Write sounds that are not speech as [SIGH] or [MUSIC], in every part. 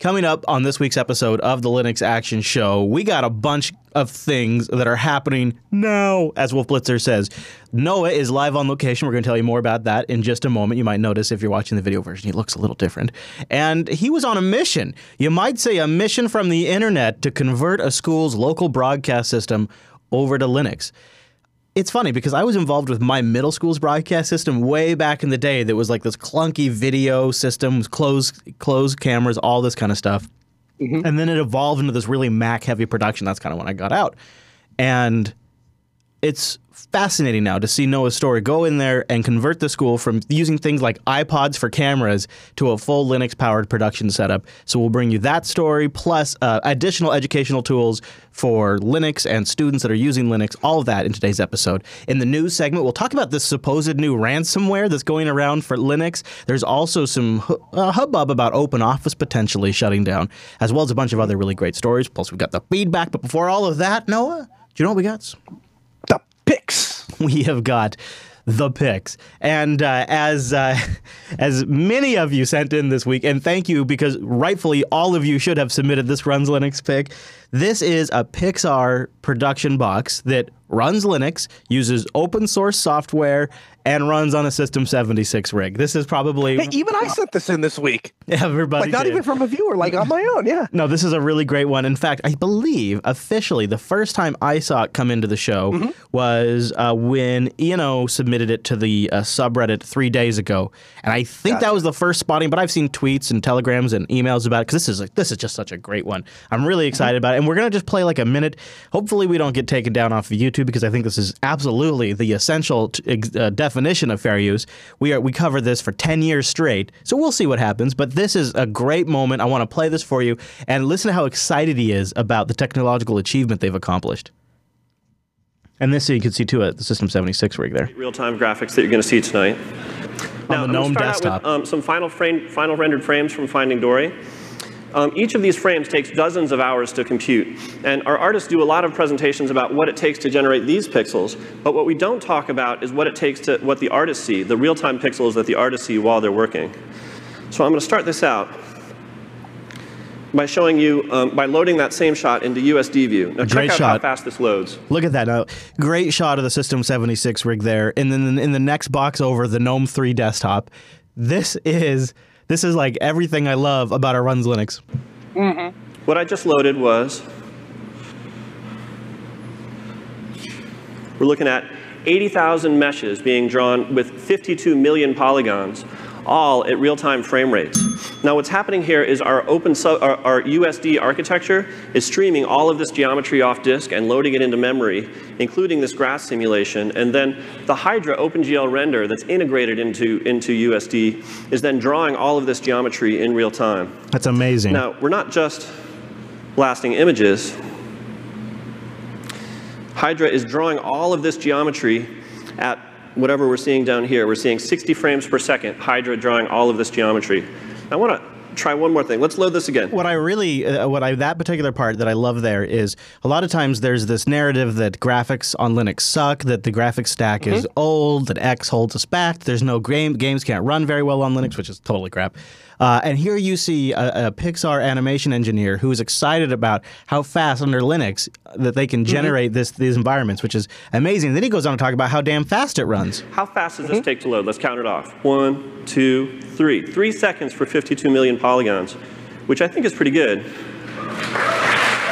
Coming up on this week's episode of the Linux Action Show, we got a bunch of things that are happening now, as Wolf Blitzer says. Noah is live on location. We're going to tell you more about that in just a moment. You might notice if you're watching the video version, he looks a little different. And he was on a mission. You might say a mission from the internet to convert a school's local broadcast system over to Linux it's funny because I was involved with my middle school's broadcast system way back in the day that was like this clunky video system, closed closed cameras, all this kind of stuff. Mm-hmm. And then it evolved into this really Mac heavy production. That's kind of when I got out. And it's fascinating now to see Noah's story go in there and convert the school from using things like iPods for cameras to a full Linux powered production setup. So we'll bring you that story plus uh, additional educational tools for Linux and students that are using Linux, all of that in today's episode. In the news segment, we'll talk about this supposed new ransomware that's going around for Linux. There's also some uh, hubbub about OpenOffice potentially shutting down, as well as a bunch of other really great stories. Plus, we've got the feedback. But before all of that, Noah, do you know what we got? Picks. [LAUGHS] We have got the picks. And uh, as uh, [LAUGHS] as many of you sent in this week, and thank you because rightfully all of you should have submitted this runs Linux pick. This is a Pixar production box that runs Linux, uses open source software, and runs on a System 76 rig. This is probably hey, even I sent this in this week. [LAUGHS] Everybody, like not did. even from a viewer, like on my own. Yeah. No, this is a really great one. In fact, I believe officially the first time I saw it come into the show mm-hmm. was uh, when ENO submitted it to the uh, subreddit three days ago, and I think gotcha. that was the first spotting. But I've seen tweets and telegrams and emails about it because this is like this is just such a great one. I'm really excited mm-hmm. about it, and we're gonna just play like a minute. Hopefully, we don't get taken down off of YouTube because I think this is absolutely the essential t- uh, definition of fair use. We are we covered this for 10 years straight, so we'll see what happens. But this is a great moment. I want to play this for you and listen to how excited he is about the technological achievement they've accomplished. And this, so you can see too, at the System 76 rig there. Real-time graphics that you're going to see tonight. On now, the GNOME desktop. With, um, some final, frame, final rendered frames from Finding Dory. Um, each of these frames takes dozens of hours to compute. And our artists do a lot of presentations about what it takes to generate these pixels. But what we don't talk about is what it takes to, what the artists see, the real-time pixels that the artists see while they're working. So I'm going to start this out by showing you, um, by loading that same shot into USD view. Now Great check out shot. how fast this loads. Look at that now. Great shot of the System 76 rig there. And then in the next box over, the GNOME 3 desktop. This is this is like everything I love about our runs Linux. Mm-hmm. What I just loaded was we're looking at 80,000 meshes being drawn with 52 million polygons all at real-time frame rates. Now what's happening here is our open our, our, USD architecture is streaming all of this geometry off disk and loading it into memory, including this grass simulation. And then the Hydra OpenGL render that's integrated into, into USD is then drawing all of this geometry in real time. That's amazing. Now, we're not just blasting images. Hydra is drawing all of this geometry at whatever we're seeing down here. We're seeing 60 frames per second, Hydra drawing all of this geometry. I want to try one more thing. Let's load this again. What I really, uh, what I that particular part that I love there is a lot of times there's this narrative that graphics on Linux suck, that the graphics stack mm-hmm. is old, that X holds us back. There's no game games can't run very well on Linux, which is totally crap. Uh, and here you see a, a, Pixar animation engineer who is excited about how fast under Linux that they can mm-hmm. generate mm-hmm. this these environments, which is amazing. Then he goes on to talk about how damn fast it runs. How fast does mm-hmm. this take to load? Let's count it off. One, two, three. Three seconds for 52 million polygons, which I think is pretty good.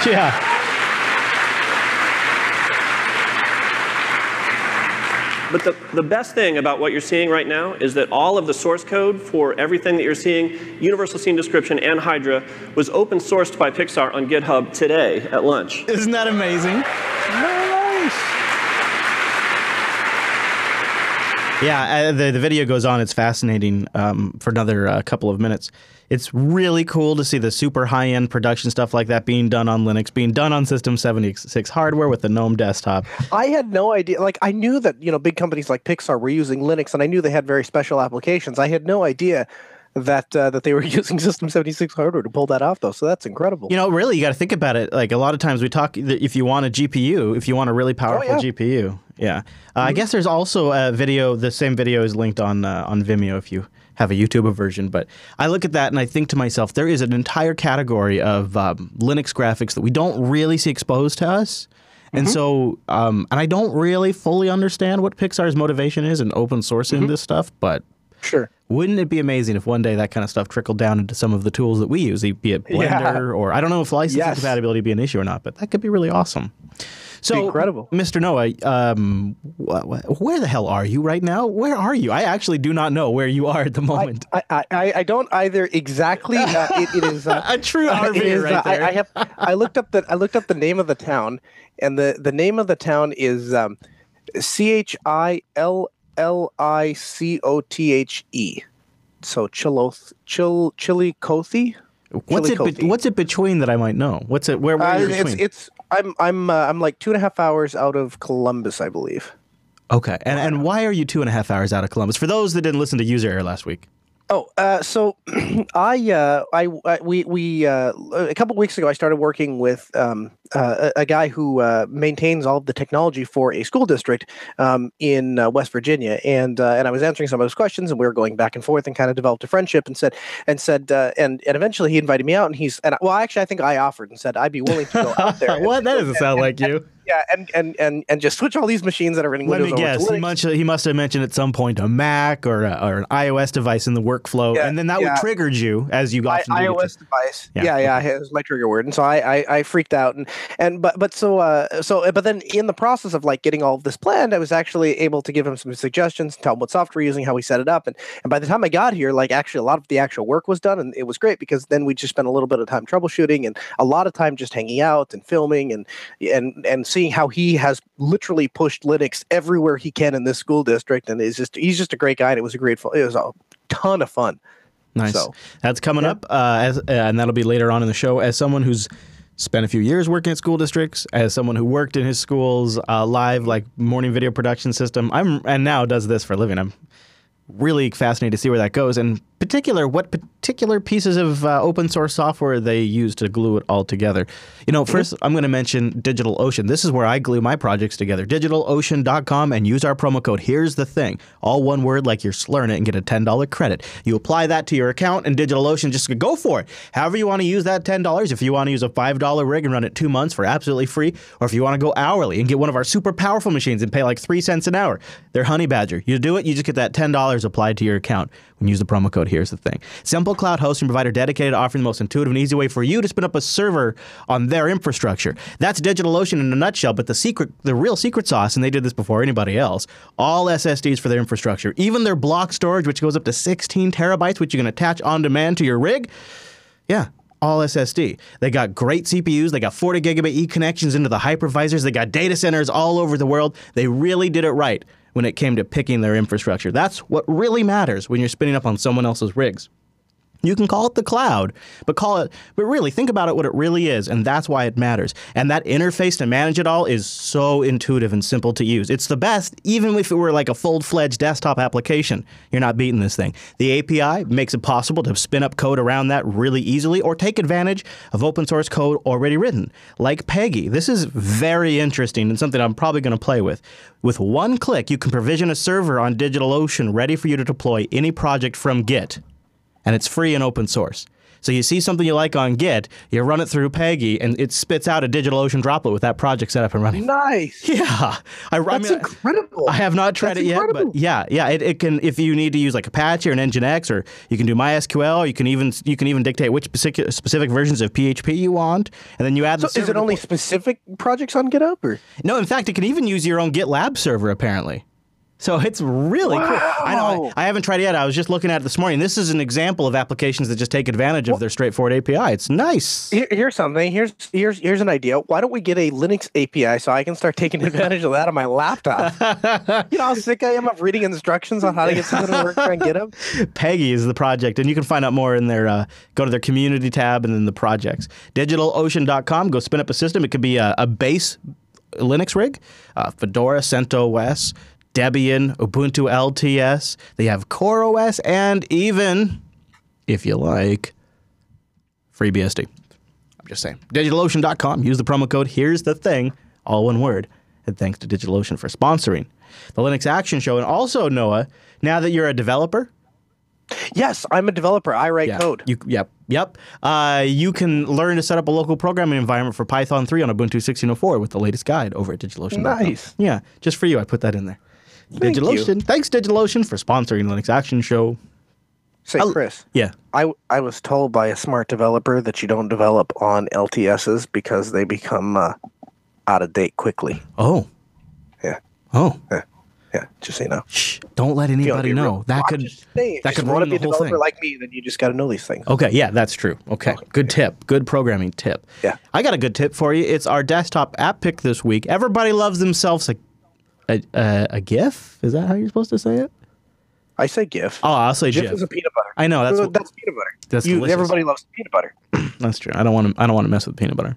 Yeah. But the, the best thing about what you're seeing right now is that all of the source code for everything that you're seeing, Universal Scene Description and Hydra, was open sourced by Pixar on GitHub today at lunch. Isn't that amazing? Nice. Yeah, uh, the the video goes on. It's fascinating um, for another uh, couple of minutes. It's really cool to see the super high end production stuff like that being done on Linux, being done on System 76 hardware with the GNOME desktop. I had no idea. Like, I knew that you know big companies like Pixar were using Linux, and I knew they had very special applications. I had no idea that uh, that they were [LAUGHS] using System 76 hardware to pull that off, though. So that's incredible. You know, really, you got to think about it. Like a lot of times we talk, if you want a GPU, if you want a really powerful yeah. GPU, yeah. Uh, I guess there's also a video. The same video is linked on uh, on Vimeo if you have a YouTube version. But I look at that and I think to myself, there is an entire category of um, Linux graphics that we don't really see exposed to us. And so, um, and I don't really fully understand what Pixar's motivation is in open sourcing this stuff, but Sure. Wouldn't it be amazing if one day that kind of stuff trickled down into some of the tools that we use, be it Blender Yeah. or I don't know if licensing Yes. compatibility would be an issue or not, but that could be really awesome. So, incredible. Mr. Noah, um, wh- wh- where the hell are you right now? Where are you? I actually do not know where you are at the moment. I, I, I I don't either exactly. Uh, it, it is uh, [LAUGHS] a true uh, RV it is, right uh, there. I, I have. I looked up the. I looked up the name of the town, and the the name of the town is um, C H I L L I C O T H E. So Chiloth, Chil Chillicothe. what's it? Be- what's it between that I might know? What's it? Where? where Uh, are you it's between? it's. I'm I'm uh, I'm like two and a half hours out of Columbus, I believe. okay, and and why are you two and a half hours out of Columbus? For those that didn't listen to User Error last week. Oh, uh, so [CLEARS THROAT] I, uh, I, I, we, we, uh, a couple weeks ago, I started working with um, uh, a, a guy who uh, maintains all of the technology for a school district um, in uh, West Virginia, and uh, and I was answering some of his questions, and we were going back and forth, and kind of developed a friendship, and said, and said, uh, and and eventually he invited me out, and he's, and well, actually, I think I offered and said I'd be willing to go out [LAUGHS] there. what? and- That [LAUGHS] doesn't sound like you. Yeah, and, and and and just switch all these machines that are running Let Windows me over to guess. He must, he must have mentioned at some point a Mac or, a, or an iOS device in the workflow, Yeah, and then that yeah. would triggered you as you I, often do. get to- iOS device. Yeah, Yeah, yeah, it was my trigger word, and so I, I, I freaked out, and and but but so uh so but then in the process of like getting all of this planned, I was actually able to give him some suggestions, tell him what software we're using, how we set it up, and and by the time I got here, like actually a lot of the actual work was done, and it was great because then we just spent a little bit of time troubleshooting and a lot of time just hanging out and filming and and and seeing how he has literally pushed Linux everywhere he can in this school district, and is just he's just a great guy, and it was a great it was a ton of fun. Nice. So, That's coming up, uh, as, uh, and that'll be later on in the show. As someone who's spent a few years working at school districts, as someone who worked in his school's uh, live like morning video production system, I'm and now does this for a living. I'm really fascinated to see where that goes, and particular what particular pieces of uh, open source software they use to glue it all together. You know, 1st i I'm going to mention DigitalOcean. This is where I glue my projects together. DigitalOcean.com and use our promo code. Here's the thing: all one word, like you're slurring it, and get a ten dollar credit. You apply that to your account, and DigitalOcean just go for it. However you want to use that ten dollars. If you want to use a five dollar rig and run it two months for absolutely free, or if you want to go hourly and get one of our super powerful machines and pay like three cents an hour, they're Honey Badger. You do it, you just get that ten dollars applied to your account when you use the promo code. Here's the thing: Simple Cloud hosting provider dedicated to offering the most intuitive and easy way for you to spin up a server on their infrastructure. That's DigitalOcean in a nutshell. But the secret, the real secret sauce, and they did this before anybody else. All SSDs for their infrastructure, even their block storage, which goes up to 16 terabytes, which you can attach on demand to your rig. Yeah, all SSD. They got great CPUs. They got 40 gigabit E connections into the hypervisors. They got data centers all over the world. They really did it right when it came to picking their infrastructure. That's what really matters when you're spinning up on someone else's rigs. You can call it the cloud, but call it, but really think about it what it really is, and that's why it matters. And that interface to manage it all is so intuitive and simple to use. It's the best, even if it were like a full fledged desktop application. You're not beating this thing. The API makes it possible to spin up code around that really easily or take advantage of open source code already written, like Peggy. This is very interesting and something I'm probably going to play with. With one click, you can provision a server on DigitalOcean ready for you to deploy any project from Git and it's free and open source. So you see something you like on Git, you run it through Peggy, and it spits out a DigitalOcean droplet with that project set up and running. nice. [LAUGHS] Yeah, I, I That's mean, incredible. I have not tried That's it yet, but yeah, yeah, it, it can. If you need to use like Apache or an Nginx, or you can do MySQL, you can even you can even dictate which specific specific versions of PHP you want, and then you add. So the is it only specific projects on GitHub or? No, in fact, it can even use your own GitLab server apparently. So [LAUGHS] it's really cool. I know. I, I haven't tried it yet. I was just looking at it this morning. This is an example of applications that just take advantage of their straightforward API. It's nice. Here, here's something. Here's here's here's an idea. Why don't we get a Linux API so I can start taking [LAUGHS] advantage of that on my laptop? [LAUGHS] you know how sick I am of reading instructions on how to get something to work, and get them. Peggy is the project, and you can find out more in their uh, go to their community tab and then the projects. DigitalOcean.com. Go spin up a system. It could be a, a base Linux rig, uh, Fedora, CentOS, Debian, Ubuntu LTS. They have CoreOS, and even, if you like, FreeBSD. I'm just saying. DigitalOcean.com. Use the promo code. Here's the thing, all one word. And thanks to DigitalOcean for sponsoring the Linux Action Show. And also, Noah, now that you're a developer, Yes, I'm a developer. I write yeah, code. You, yep, yep. Uh, you can learn to set up a local programming environment for Python 3 on Ubuntu 16.04 with the latest guide over at DigitalOcean. Nice. Yeah, just for you, I put that in there. Thank you. DigitalOcean. Thanks, DigitalOcean, for sponsoring Linux Action Show. Say, I'll- Chris, Yeah. I I was told by a smart developer that you don't develop on LTSs because they become uh, out of date quickly. Oh. Yeah. Oh. Yeah, yeah. Just so you know. Shh. Don't let anybody know. That could that that could want ruin to be the a whole developer thing. like me, then you just got to know these things. Okay, yeah, that's true. Okay, good tip. Good programming tip. Yeah. I got a good tip for you. It's our desktop app pick this week. Everybody loves themselves a a, a, a GIF. Is that how you're supposed to say it? I say GIF. Oh, I'll say GIF GIF. is a peanut butter. I know that's that's peanut butter. That's you, delicious. everybody loves peanut butter. [CLEARS THROAT] That's true. I don't want to. I don't want to mess with peanut butter.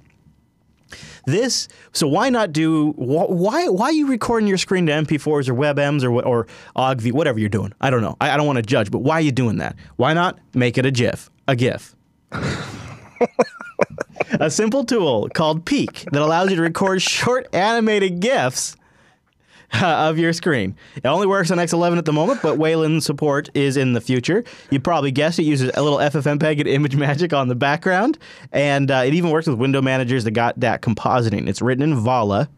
This. So why not do? Why? Why are you recording your screen to MP4s or WebMs or or OGV, whatever you're doing? I don't know. I, I don't want to judge, but why are you doing that? Why not make it a GIF? A GIF. [LAUGHS] a simple tool called Peek that allows you to record short animated GIFs [LAUGHS] of your screen. It only works on X11 at the moment, but Wayland support is in the future. You probably guessed it uses a little FFmpeg and ImageMagick on the background, and uh, it even works with window managers that got that compositing. It's written in Vala,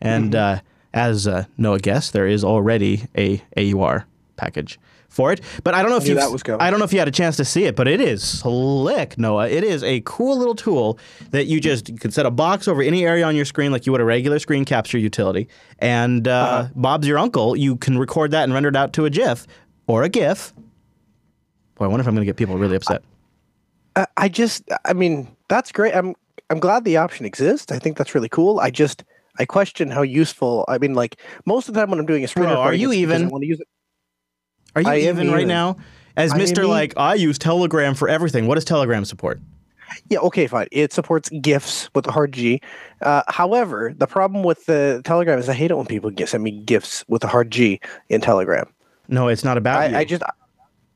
and uh, as uh, Noah guessed, there is already a AUR package for it. But I don't know if you that was. I don't know if you had a chance to see it, but it is slick, Noah. It is a cool little tool that you just you can set a box over any area on your screen like you would a regular screen capture utility. And uh, Uh-huh. Bob's your uncle. You can record that and render it out to a GIF or a GIF. Boy, I wonder if I'm going to get people really upset. I, I just, I mean, that's great. I'm, I'm glad the option exists. I think that's really cool. I just, I question how useful. I mean, like most of the time when I'm doing a screen Bro, are you even? I want to use it. Are you I even right even. now? As I Mr. Like, I use Telegram for everything. What does Telegram support? Yeah, okay, fine. It supports GIFs with a hard G. Uh, however, the problem with the Telegram is I hate it when people get, send me GIFs with a hard G in Telegram. No, it's not about you. I, I just,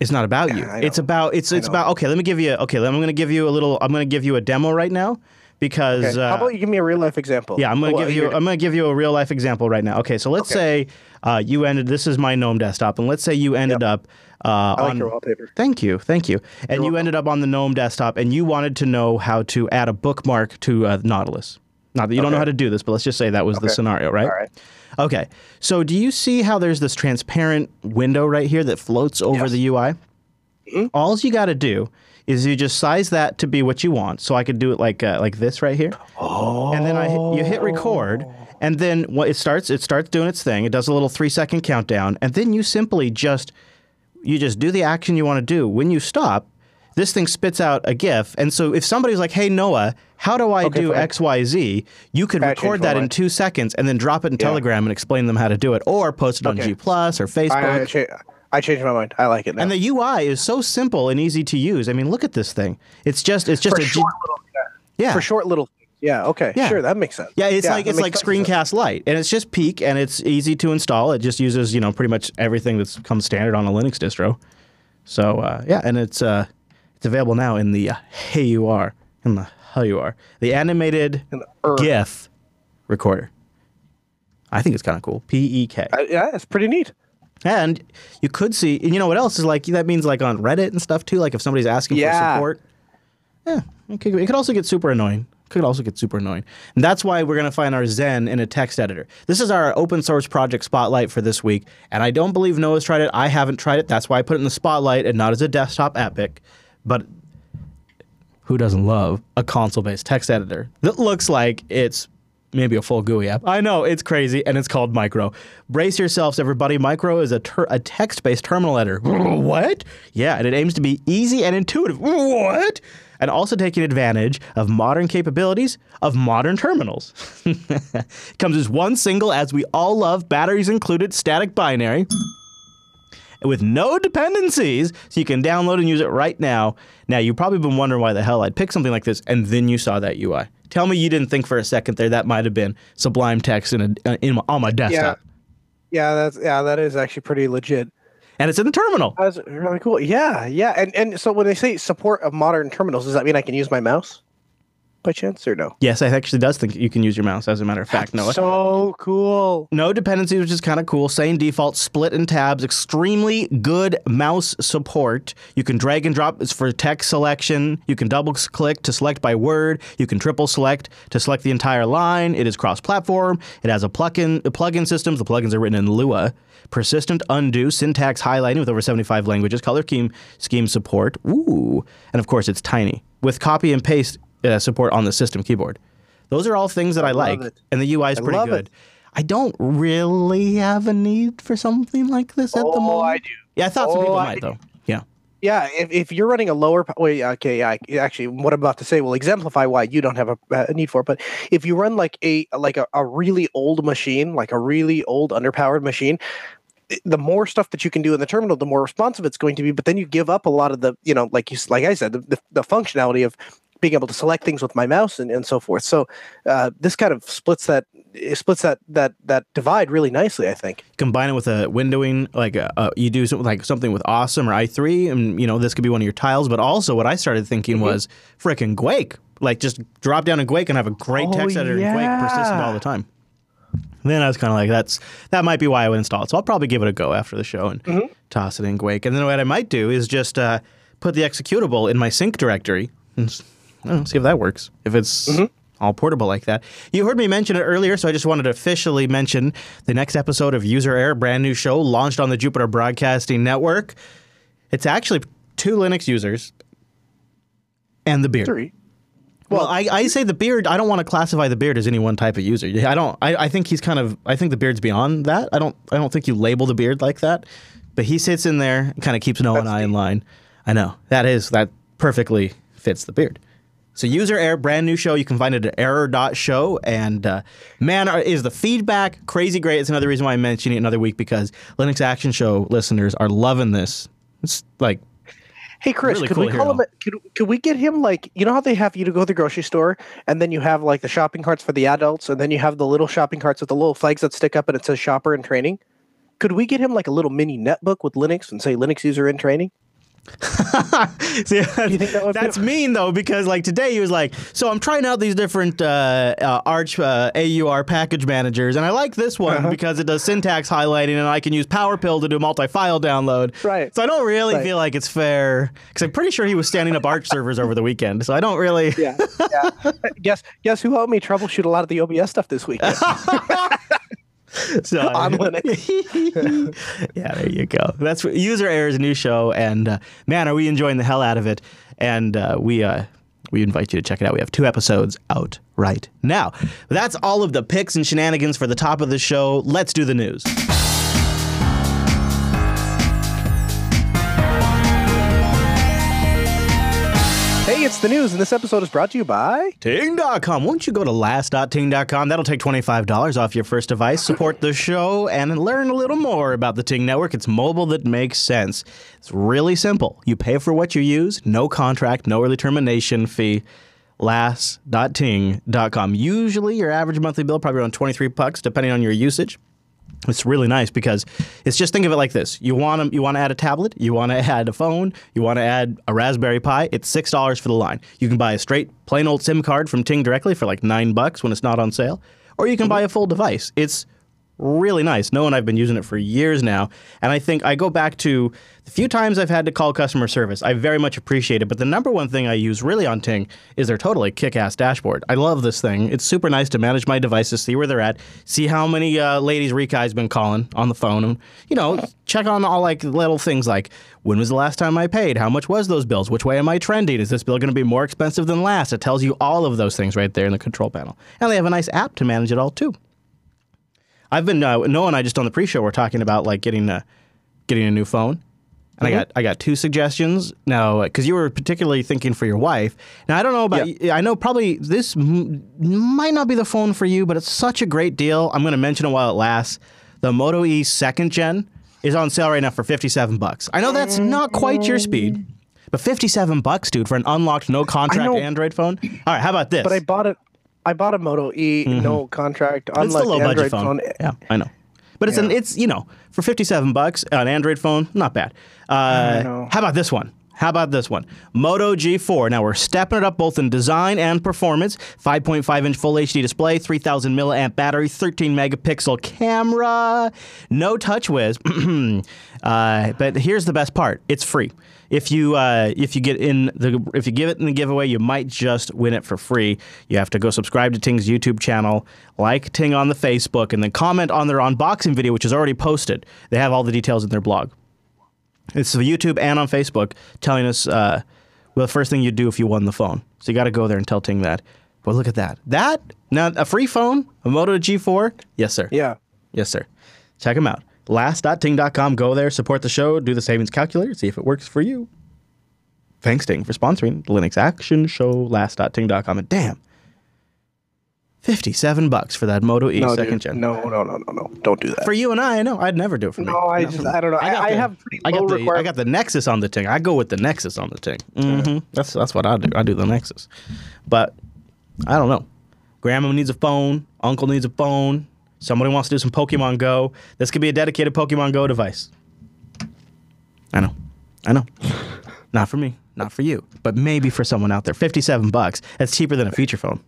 It's not about you. It's about it's it's about okay. Let me give you okay. I'm going to give you a little. I'm going to give you a demo right now because okay. uh, how about you give me a real life example? yeah, I'm going to Well, give you you're- I'm going to give you a real life example right now. Okay, so let's say uh, you ended. This is my GNOME desktop, and let's say you ended up uh, I like on. your wallpaper. Thank you, thank you. And you ended up on the GNOME desktop, and you wanted to know how to add a bookmark to uh, Nautilus. Not that you don't know how to do this, but let's just say that was the scenario, right? All right. Okay. So do you see how there's this transparent window right here that floats over Yes. the UI? Mm-hmm. All you got to do is you just size that to be what you want. So I could do it like uh, like this right here. Oh. And then I you hit record, and then what it starts it starts doing its thing. It does a little three second countdown, and then you simply just you just do the action you want to do. When you stop, this thing spits out a GIF. And so if somebody's like, "Hey Noah, how do I Okay, do fine. X Y Z?" You could record that in two seconds and then drop it in Telegram and explain them how to do it, or post it on Okay. G Plus or Facebook. I, I, changed my mind. I like it now. and the UI is so simple and easy to use. I mean, look at this thing. It's just it's just for a short little, yeah. for short little. Yeah. Okay. Yeah. Sure. That makes sense. Yeah, it's like it's like. Screencast Lite, and it's just Peek, and it's easy to install. It just uses you know pretty much everything that's comes standard on a Linux distro. So uh, yeah, and it's uh, it's available now in the uh, Hey You Are in the How You Are the animated the. GIF recorder. I think it's kind of cool. P E K. I- yeah, it's pretty neat. And you could see, and you know what else is like? That means like on Reddit and stuff too. Like if somebody's asking for support, yeah, it could, it could also get super annoying. Could also get super annoying. And that's why we're gonna find our Zen in a text editor. This is our open source project spotlight for this week, and I don't believe Noah's tried it. I haven't tried it. That's why I put it in the spotlight and not as a desktop epic. But who doesn't love a console-based text editor that looks like it's maybe a full GUI app. I know it's crazy, and it's called Micro. Brace yourselves, everybody. Micro is a, ter- a text-based terminal editor. [LAUGHS] what? Yeah, and it aims to be easy and intuitive. [LAUGHS] What? And also taking advantage of modern capabilities of modern terminals. [LAUGHS] comes as one single, as we all love, batteries included, static binary with no dependencies, so you can download and use it right now. Now, you've probably been wondering why the hell I'd pick something like this, and then you saw that UI. Tell me you didn't think for a second there that might have been Sublime Text in a, in my, on my desktop. Yeah, that's yeah, that is actually pretty legit. And it's in the terminal. That's really cool. Yeah, yeah. And and so when they say support of modern terminals, does that mean I can use my mouse? By chance or no? Yes, I actually does think you can use your mouse. As a matter of fact, Noah. So cool. No dependencies, which is kind of cool. Same default, split and tabs. Extremely good mouse support. You can drag and drop it's for text selection. You can double click to select by word. You can triple select to select the entire line. It is cross-platform. It has a plugin plugin systems. The plugins are written in Lua. Persistent undo, syntax highlighting with over 75 languages, color scheme scheme support. Ooh, and of course it's tiny with copy and paste uh, support on the system keyboard. Those are all things that I, I like, it. and the UI is I pretty love good. it. I don't really have a need for something like this at the Oh, moment. I do. Yeah, I thought some Oh, people I might do. though. Yeah. Yeah, if, if you're running a lower, wait, okay, yeah, I- actually, what I'm about to say will exemplify why you don't have a, a need for it. But if you run like a like a, a really old machine, like a really old underpowered machine, the more stuff that you can do in the terminal, the more responsive it's going to be. But then you give up a lot of the, you know, like you like I said, the, the, the functionality of being able to select things with my mouse and, and so forth. So uh, this kind of splits that it splits that that that divide really nicely. I think. Combine it with a windowing, like uh uh, you do something like something with Awesome or i3, and you know this could be one of your tiles. But also, what I started thinking Mm-hmm. was frickin' Quake. Like just drop down in Quake and have a great Oh, text editor in Quake, persistent all the time. Then I was kind of like, that's that might be why I would install it. So I'll probably give it a go after the show and Mm-hmm. toss it in Quake. And then what I might do is just uh, put the executable in my sync directory and I know, see if that works. If it's Mm-hmm. all portable like that. You heard me mention it earlier, so I just wanted to officially mention the next episode of User Error, brand new show launched on the Jupiter Broadcasting Network. It's actually two Linux users and the beard. Three. Well, I, I say the beard. I don't want to classify the beard as any one type of user. I don't. I, I think he's kind of. I think the beard's beyond that. I don't. I don't think you label the beard like that. But he sits in there, and kind of keeps Noah and I in line. I know that is that perfectly fits the beard. So user error, brand new show. You can find it at error.show. And uh, man, is the feedback crazy great. It's another reason why I'm mentioning it another week because Linux Action Show listeners are loving this. It's like Hey Chris, Really could cool we call him? a- Could, could we get him like you know how they have you to go to the grocery store and then you have like the shopping carts for the adults and then you have the little shopping carts with the little flags that stick up and it says shopper in training. Could we get him like a little mini netbook with Linux and say Linux user in training? [LAUGHS] See, [LAUGHS] think that that's mean though because like today he was like, so I'm trying out these different uh, uh, Arch uh, AUR package managers, and I like this one Uh-huh. because it does syntax highlighting, and I can use PowerPill to do multi-file download. Right. So I don't really Right. feel like it's fair because I'm pretty sure he was standing up Arch [LAUGHS] servers over the weekend. So I don't really. Yeah, yeah. guess guess who helped me troubleshoot a lot of the OBS stuff this week? [LAUGHS] So, On Linux. [LAUGHS] yeah, there you go. That's what, user error is a new show, and uh, man, are we enjoying the hell out of it? And uh, we uh, we invite you to check it out. We have two episodes out right now. That's all of the picks and shenanigans for the top of the show. Let's do the news. The news, and this episode is brought to you by. Ting.com. Won't you go to last.ting.com? That'll take $25 off your first device. Support the show and learn a little more about the Ting Network. It's mobile that makes sense. It's really simple. You pay for what you use, no contract, no early termination fee. Last.ting.com. Usually your average monthly bill probably around 23 bucks depending on your usage. It's really nice because it's just think of it like this: you want to you want to add a tablet, you want to [LAUGHS] add a phone, you want to add a Raspberry Pi. It's six dollars for the line. You can buy a straight plain old SIM card from Ting directly for like nine bucks when it's not on sale, or you can buy a full device. It's really nice. No, and I've been using it for years now. And I think I go back to the few times I've had to call customer service. I very much appreciate it. But the number one thing I use really on Ting is their totally kick-ass dashboard. I love this thing. It's super nice to manage my devices, see where they're at, see how many uh, ladies Rikai's been calling on the phone, and you know, check on all like little things like when was the last time I paid? How much was those bills? Which way am I trending? Is this bill going to be more expensive than last? It tells you all of those things right there in the control panel. And they have a nice app to manage it all too. I've been uh, Noah and I just on the pre-show we're talking about like getting a getting a new phone, and I mm-hmm. got I got two suggestions now uh, because you were particularly thinking for your wife. Now I don't know about I know probably this m- might not be the phone for you, but it's such a great deal. I'm going to mention it while it lasts. The Moto E second gen is on sale right now for 57 bucks. I know that's mm-hmm. not quite your speed. But 57 bucks, dude, for an unlocked no contract. Android phone. All right, how about this? But I bought it. I bought a Moto E, no contract, Mm-hmm. It's the low Android budget phone. Yeah, I know. But it's an it's you know for fifty seven bucks an Android phone, not bad. Uh, how about this one? How about this one? Moto G4. Now we're stepping it up both in design and performance. 5.5 inch full HD display, 3000 milliamp battery, 13 megapixel camera, no TouchWiz. [CLEARS THROAT] uh, but here's the best part: it's free. If you uh, if you get in the if you give it in the giveaway, you might just win it for free. You have to go subscribe to Ting's YouTube channel, like Ting on the Facebook, and then comment on their unboxing video, which is already posted. They have all the details in their blog. It's on YouTube and on Facebook telling us uh, well, the first thing you'd do if you won the phone. So you got to go there and tell Ting that. But look at that. That now a free phone, a Moto G4. Yes, sir. Yeah. Yes, sir. Check them out. Last.ting.com. Go there, support the show, do the savings calculator, see if it works for you. Thanks, Ting, for sponsoring the Linux Action Show. Last.ting.com. And damn, 57 bucks for that Moto E No, second dude. gen. No, no, no, no, no. Don't do that. For you and I, I know. I'd never do it for me. no, I just, I don't know. I, got I, the- have pretty I got the I got the Nexus on the Ting. I go with the Nexus on the Ting. hmm That's that's what I do. I do the Nexus, but I don't know. Grandma needs a phone. Uncle needs a phone. Somebody wants to do some Pokemon Go. This could be a dedicated Pokemon Go device. I know. I know. [LAUGHS] not for me. Not for you. But maybe for someone out there. Fifty-seven bucks. That's cheaper than a feature phone.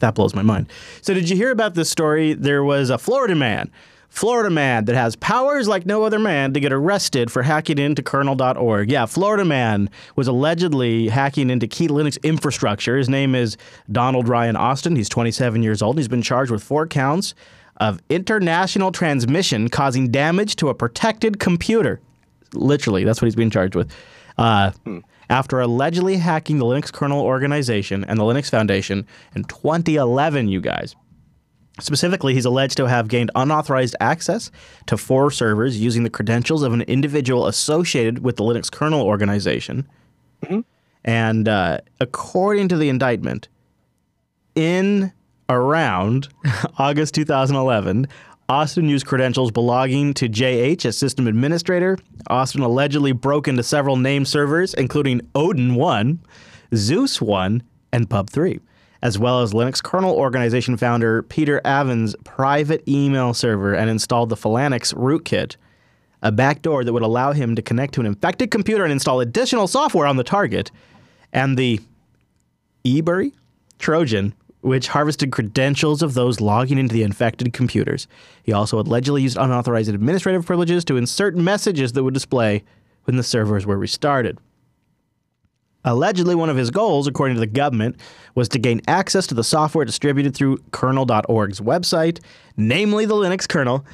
That blows my mind. So, did you hear about this story? There was a Florida man, Florida man that has powers like no other man to get arrested for hacking into kernel.org. Yeah, Florida man was allegedly hacking into key Linux infrastructure. His name is Donald Ryan Austin. He's 27 years old. He's been charged with four counts of international transmission causing damage to a protected computer. Literally, that's what he's being charged with. Uh, After allegedly hacking the Linux kernel organization and the Linux Foundation in 2011, you guys. Specifically, he's alleged to have gained unauthorized access to four servers using the credentials of an individual associated with the Linux kernel organization. And uh, according to the indictment, in around [LAUGHS] August 2011, Austin used credentials belonging to JH as system administrator. Austin allegedly broke into several name servers, including Odin 1, Zeus 1, and Pub 3, as well as Linux kernel organization founder Peter Anvin's private email server and installed the Phalanx rootkit, a backdoor that would allow him to connect to an infected computer and install additional software on the target, and the eBury Trojan, which harvested credentials of those logging into the infected computers. He also allegedly used unauthorized administrative privileges to insert messages that would display when the servers were restarted. Allegedly, one of his goals, according to the government, was to gain access to the software distributed through kernel.org's website, namely the Linux kernel,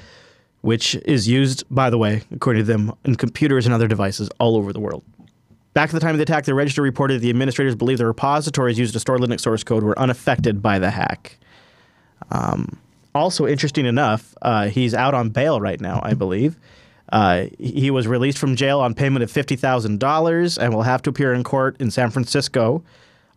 which is used, by the way, according to them, in computers and other devices all over the world. Back at the time of the attack, the register reported the administrators believed the repositories used to store Linux source code were unaffected by the hack. Um, also, interesting enough, uh, he's out on bail right now, I believe. Uh, he was released from jail on payment of $50,000 and will have to appear in court in San Francisco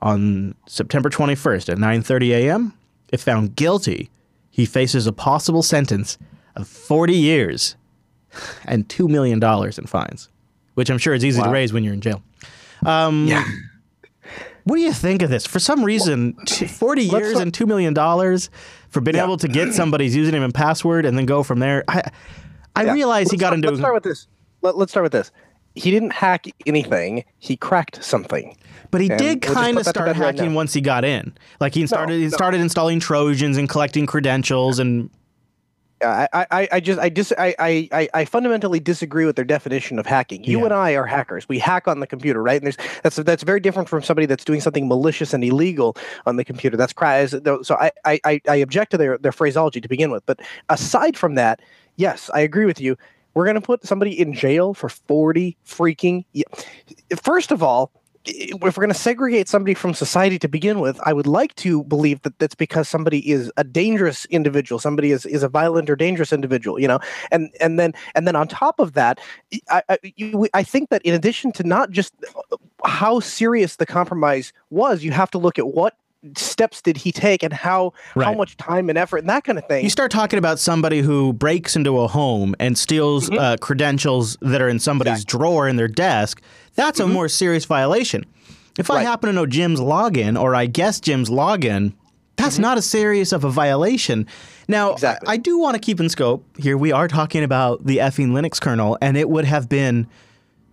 on September 21st at 9:30 a.m. If found guilty, he faces a possible sentence of 40 years and $2 million in fines, which I'm sure is easy to raise when you're in jail. Um, Yeah. What do you think of this? For some reason, t- 40 years look- and $2 million for being Yeah. able to get somebody's username and password and then go from there. I, I Yeah. realize he Let's got start- into. Let's start with this. Let, let's start with this. He didn't hack anything. He cracked something. But he And did we'll kind of start bed right hacking once he got in. Like he started, he no. started installing Trojans and collecting credentials and I, I, I just I dis I, I, I fundamentally disagree with their definition of hacking. You Yeah. and I are hackers. We hack on the computer, right? And there's that's that's very different from somebody that's doing something malicious and illegal on the computer. That's cry. So I, I, I- I object to their, their phraseology to begin with. But aside from that, yes, I agree with you. We're gonna put somebody in jail for forty freaking. ye- First of all, if we're going to segregate somebody from society to begin with, I would like to believe that that's because somebody is a dangerous individual, somebody is, is a violent or dangerous individual, you know, and and then and then on top of that, I I, I think that in addition to not just how serious the compromise was, you have to look at what steps did he take and how how much time and effort and that kind of thing. You start talking about somebody who breaks into a home and steals Mm-hmm. uh, credentials that are in somebody's drawer in their desk. That's a more serious violation. If I Mm-hmm. Happen to know Jim's login or I guess Jim's login, that's not as serious of a violation. Now, Mm-hmm. Exactly. I, I do want to keep in scope here. We are talking about the effing Linux kernel, and it would have been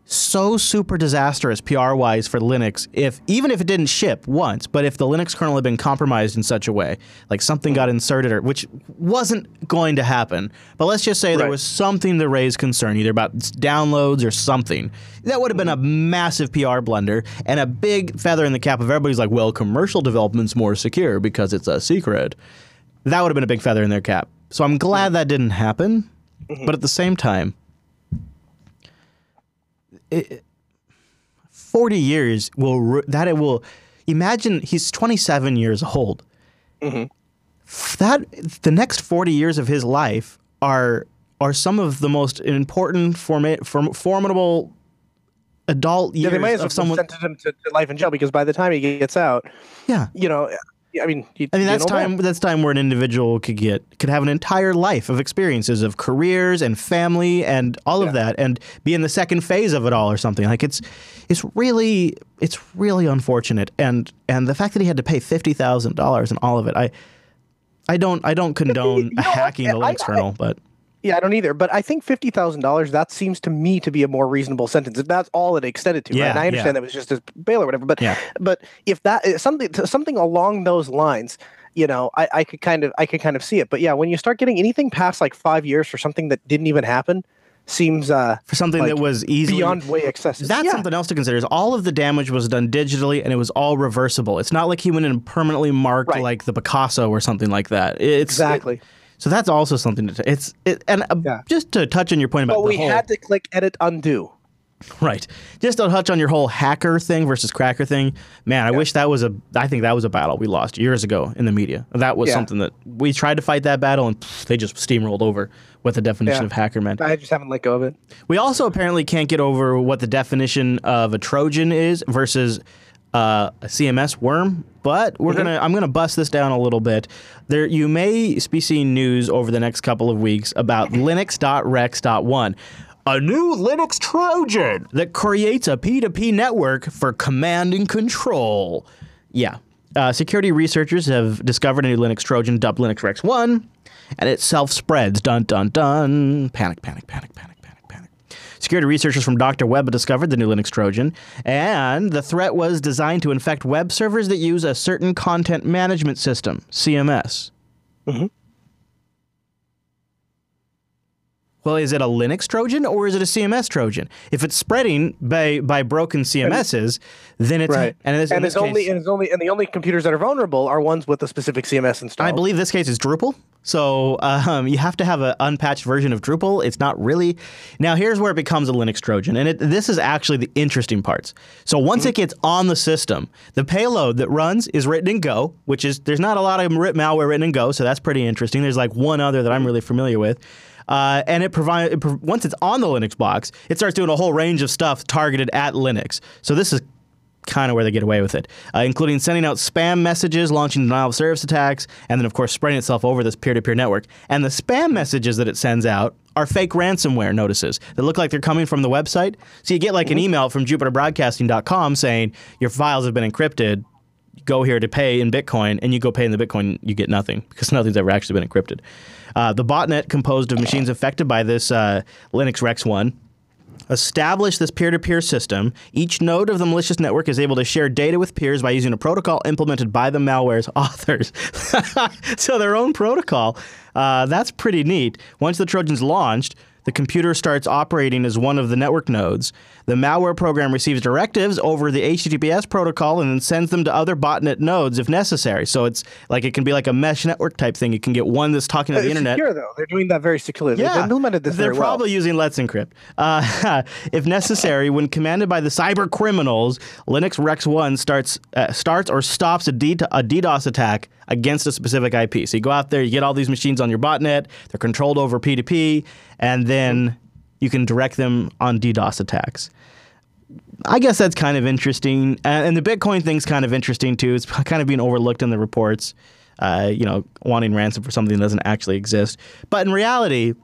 so super disastrous PR wise for Linux if even if it didn't ship once, but if the Linux kernel had been compromised in such a way, like something got inserted or which wasn't going to happen. But let's just say there was something to raise concern, either about downloads or something. That would have been a massive PR blunder and a big feather in the cap of everybody's like, well, commercial development's more secure because it's a secret. That would have been a big feather in their cap. So I'm glad that didn't happen. Mm-hmm. But at the same time, 40 years will that it will imagine he's 27 years old. F- that the next 40 years of his life are are some of the most important forma- form, formidable adult years yeah, they might as well of someone sentence him to, to life in jail because by the time he gets out, yeah. you know, I mean, he, I mean you that's know, time that's time where an individual could get could have an entire life of experiences of careers and family and all of that and be in the second phase of it all or something. Like it's it's really it's really unfortunate. And and the fact that he had to pay $50,000 and all of it I I don't I don't [LAUGHS] condone hacking the Linux kernel but Yeah, I don't either. But I think fifty thousand dollars that seems to me to be a more reasonable sentence. If that's all it extended to, Yeah, right? And I understand yeah. that was just a bail or whatever. But Yeah. but if that is something something along those lines, you know, I, I could kind of I could kind of see it. But yeah, when you start getting anything past like five years for something that didn't even happen, seems uh for something like, that was easily beyond way excessive. That's yeah. something else to consider. Is all of the damage was done digitally, and it was all reversible. It's not like he went and permanently marked Right. like the Picasso or something like that. It's Exactly. So that's also something to. T- it's it, and uh, Yeah. just to touch on your point about But we whole had to click edit undo. right. Just to touch on your whole hacker thing versus cracker thing. Man, I wish that was a. I think that was a battle we lost years ago in the media. That was Yeah. something that we tried to fight that battle, and pff, they just steamrolled over what the definition Yeah. of hacker meant. I just haven't let go of it. We also apparently can't get over what the definition of a Trojan is versus uh, a CMS worm. But we're gonna, I'm gonna bust this down a little bit. There, you may be seeing news over the next couple of weeks about Linux.rex.1, a new Linux Trojan that creates a P2P network for command and control. Yeah. Uh, security researchers have discovered a new Linux Trojan dubbed Linux Rex 1, and it self spreads. Dun, dun, dun. Panic, panic, panic, panic. Security researchers from Dr. Web discovered the new Linux Trojan, and the threat was designed to infect web servers that use a certain content management system, CMS. Mm-hmm. Well, is it a Linux Trojan or is it a CMS Trojan? If it's spreading by by broken CMSs, then it's Right. and this, And it's only and it's only and the only computers that are vulnerable are ones with a specific CMS installed. I believe this case is Drupal. So um, you have to have an unpatched version of Drupal. It's not really. Now here's where it becomes a Linux Trojan, and it, this is actually the interesting parts. So once it gets on the system, the payload that runs is written in Go, which is there's not a lot of malware written in Go, so that's pretty interesting. There's like one other that I'm really familiar with. Uh, and it provides it, prov- once it's on the Linux box, it starts doing a whole range of stuff targeted at Linux. So this is kind of where they get away with it, uh, including sending out spam messages, launching denial of service attacks, and then, of course, spreading itself over this peer to peer network. And the spam messages that it sends out are fake ransomware notices that look like they're coming from the website. So you get like an email from JupiterBroadcasting.com saying your files have been encrypted. Go here to pay in Bitcoin, and you go pay in the Bitcoin, you get nothing because nothing's ever actually been encrypted. Uh, the botnet composed of machines affected by this uh, Linux Rex 1 established this peer-to-peer system. Each node of the malicious network is able to share data with peers by using a protocol implemented by the malware's [LAUGHS] authors. [LAUGHS] so their own protocol. Uh, that's pretty neat. Once the Trojan's launched, the computer starts operating as one of the network nodes. The malware program receives directives over the HTTPS protocol and then sends them to other botnet nodes if necessary. So it's like it can be like a mesh network type thing. You can get one that's talking to the It's internet. secure though. They're doing that very securely. Yeah, They've implemented this They're very well. probably using Let's Encrypt. Uh, [LAUGHS] if necessary, when commanded by the cyber criminals, Linux Rex One starts uh, starts or stops a, D- a DDoS attack against a specific IP. So you go out there, you get all these machines on your botnet. They're controlled over P2P, and then you can direct them on DDoS attacks. I guess that's kind of interesting, and, the Bitcoin thing's kind of interesting too. It's [LAUGHS] kind of being overlooked in the reports. Uh, you know, wanting ransom for something that doesn't actually exist. But in reality,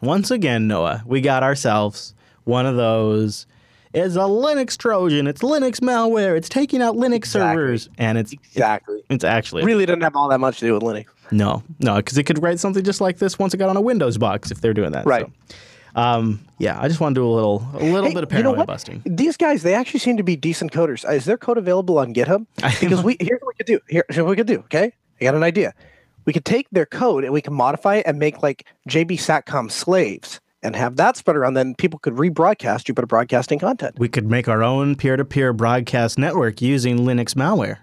once again, Noah, we got ourselves one of those. It's a Linux Trojan. It's Linux malware. It's taking out Linux Exactly. servers, and it's exactly. it's actually Really doesn't have all that much to do with Linux. no, no, because it could write something just like this once it got on a Windows box if they're doing that. Right. So, um, yeah, I just want to do a little a little Hey, bit of you know busting. These guys, they actually seem to be decent coders. Uh, Is their code available on GitHub? [LAUGHS] Because we here's what we could do. Here- Here's what we could do. Okay, I got an idea. We could take their code and we can modify it and make like JB Satcom slaves and have that spread around. Then people could rebroadcast Jupiter Broadcasting content. We could make our own peer-to-peer broadcast network using Linux malware.